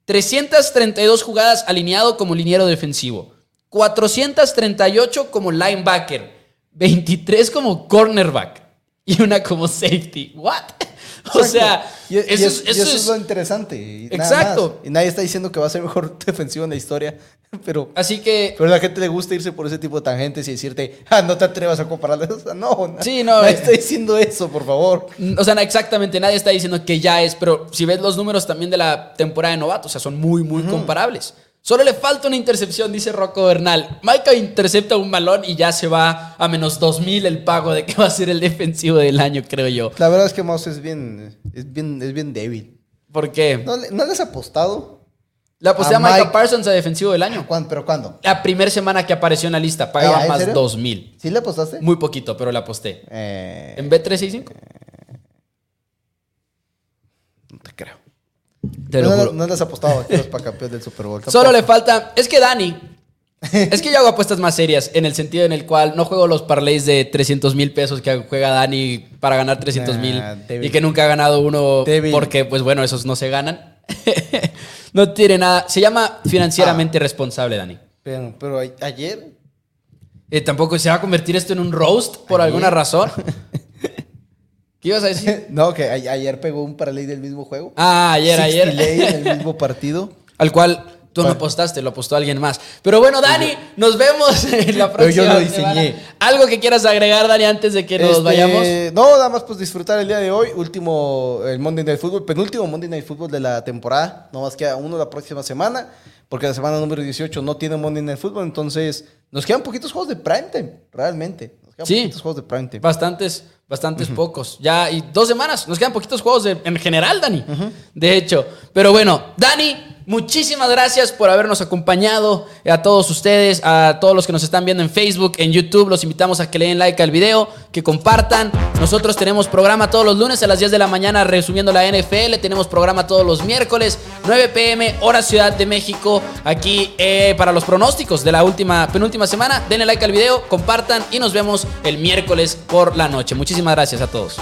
332 jugadas alineado como liniero defensivo, 438 como linebacker, 23 como cornerback y una como safety. ¿What? O sea, Y- y eso, es- es, y eso eso es- es lo interesante. y Exacto. Y nadie está diciendo que va a ser mejor defensivo en la historia. Pero, Así que pero a la gente le gusta irse por ese tipo de tangentes y decirte, ah, no te atrevas a compararlo. O sea, no, Sí, no, Nadie eh. está diciendo eso, por favor. O sea, exactamente, nadie está diciendo que ya es, pero si ves los números también de la temporada de novatos, o sea, son muy, muy comparables. Solo le falta una intercepción, dice Rocco Bernal. Micah intercepta un balón y ya se va a menos 2000 el pago de que va a ser el defensivo del año, creo yo. La verdad es que Mouse es bien, es bien, es bien débil. ¿Por qué? ¿No, le- no les ha apostado? La aposté a a Micah Mike- Parsons a defensivo del año. ¿Cuándo? ¿Pero cuándo? La primera semana que apareció en la lista, pagaba Ah, ¿en más serio? 2000. ¿Sí le apostaste? Muy poquito, pero la aposté. Eh, ¿En B365? no te creo. Te lo no, juro. no les ha apostado a que eres para campeón del Super Bowl. Solo le falta. Es que Dani. es que yo hago apuestas más serias en el sentido en el cual no juego los parlays de 300 mil pesos que juega Dani para ganar 300 mil Nah, y que nunca ha ganado uno Débil. porque, pues bueno, esos no se ganan. no tiene nada. Se llama financieramente Ah. responsable, Dani. Pero, pero ayer Eh, tampoco se va a convertir esto en un roast por Ayer. alguna razón. ¿Qué ibas a decir? No, que ayer pegó un parlay del mismo juego. Ah, ayer, 60 ayer. en el mismo partido. Al cual tú no apostaste, lo apostó alguien más. Pero bueno, Dani, nos vemos en la Pero yo próxima lo diseñé. Algo que quieras agregar, Dani, antes de que nos Este, vayamos. No, nada más pues disfrutar el día de hoy. Último, el Monday Night Football, penúltimo Monday Night Football de la temporada. No más queda uno la próxima semana, porque la semana número 18 no tiene Monday Night Football. Entonces, nos quedan poquitos juegos de primetime, realmente. Sí. poquitos juegos de. Bastantes, bastantes pocos. Ya, y dos semanas. Nos quedan poquitos juegos de- en general, Dani. De hecho. Pero bueno, Dani, muchísimas gracias por habernos acompañado. A todos ustedes, a todos los que nos están viendo en Facebook, en YouTube. Los invitamos a que le den like al video, que compartan. Nosotros tenemos programa todos los lunes a las 10 de la mañana resumiendo la NFL. Tenemos programa todos los miércoles, 9 pm, hora Ciudad de México. Aquí eh, para los pronósticos de la última, penúltima semana. Denle like al video, compartan y nos vemos el miércoles por la noche. Muchísimas gracias a todos.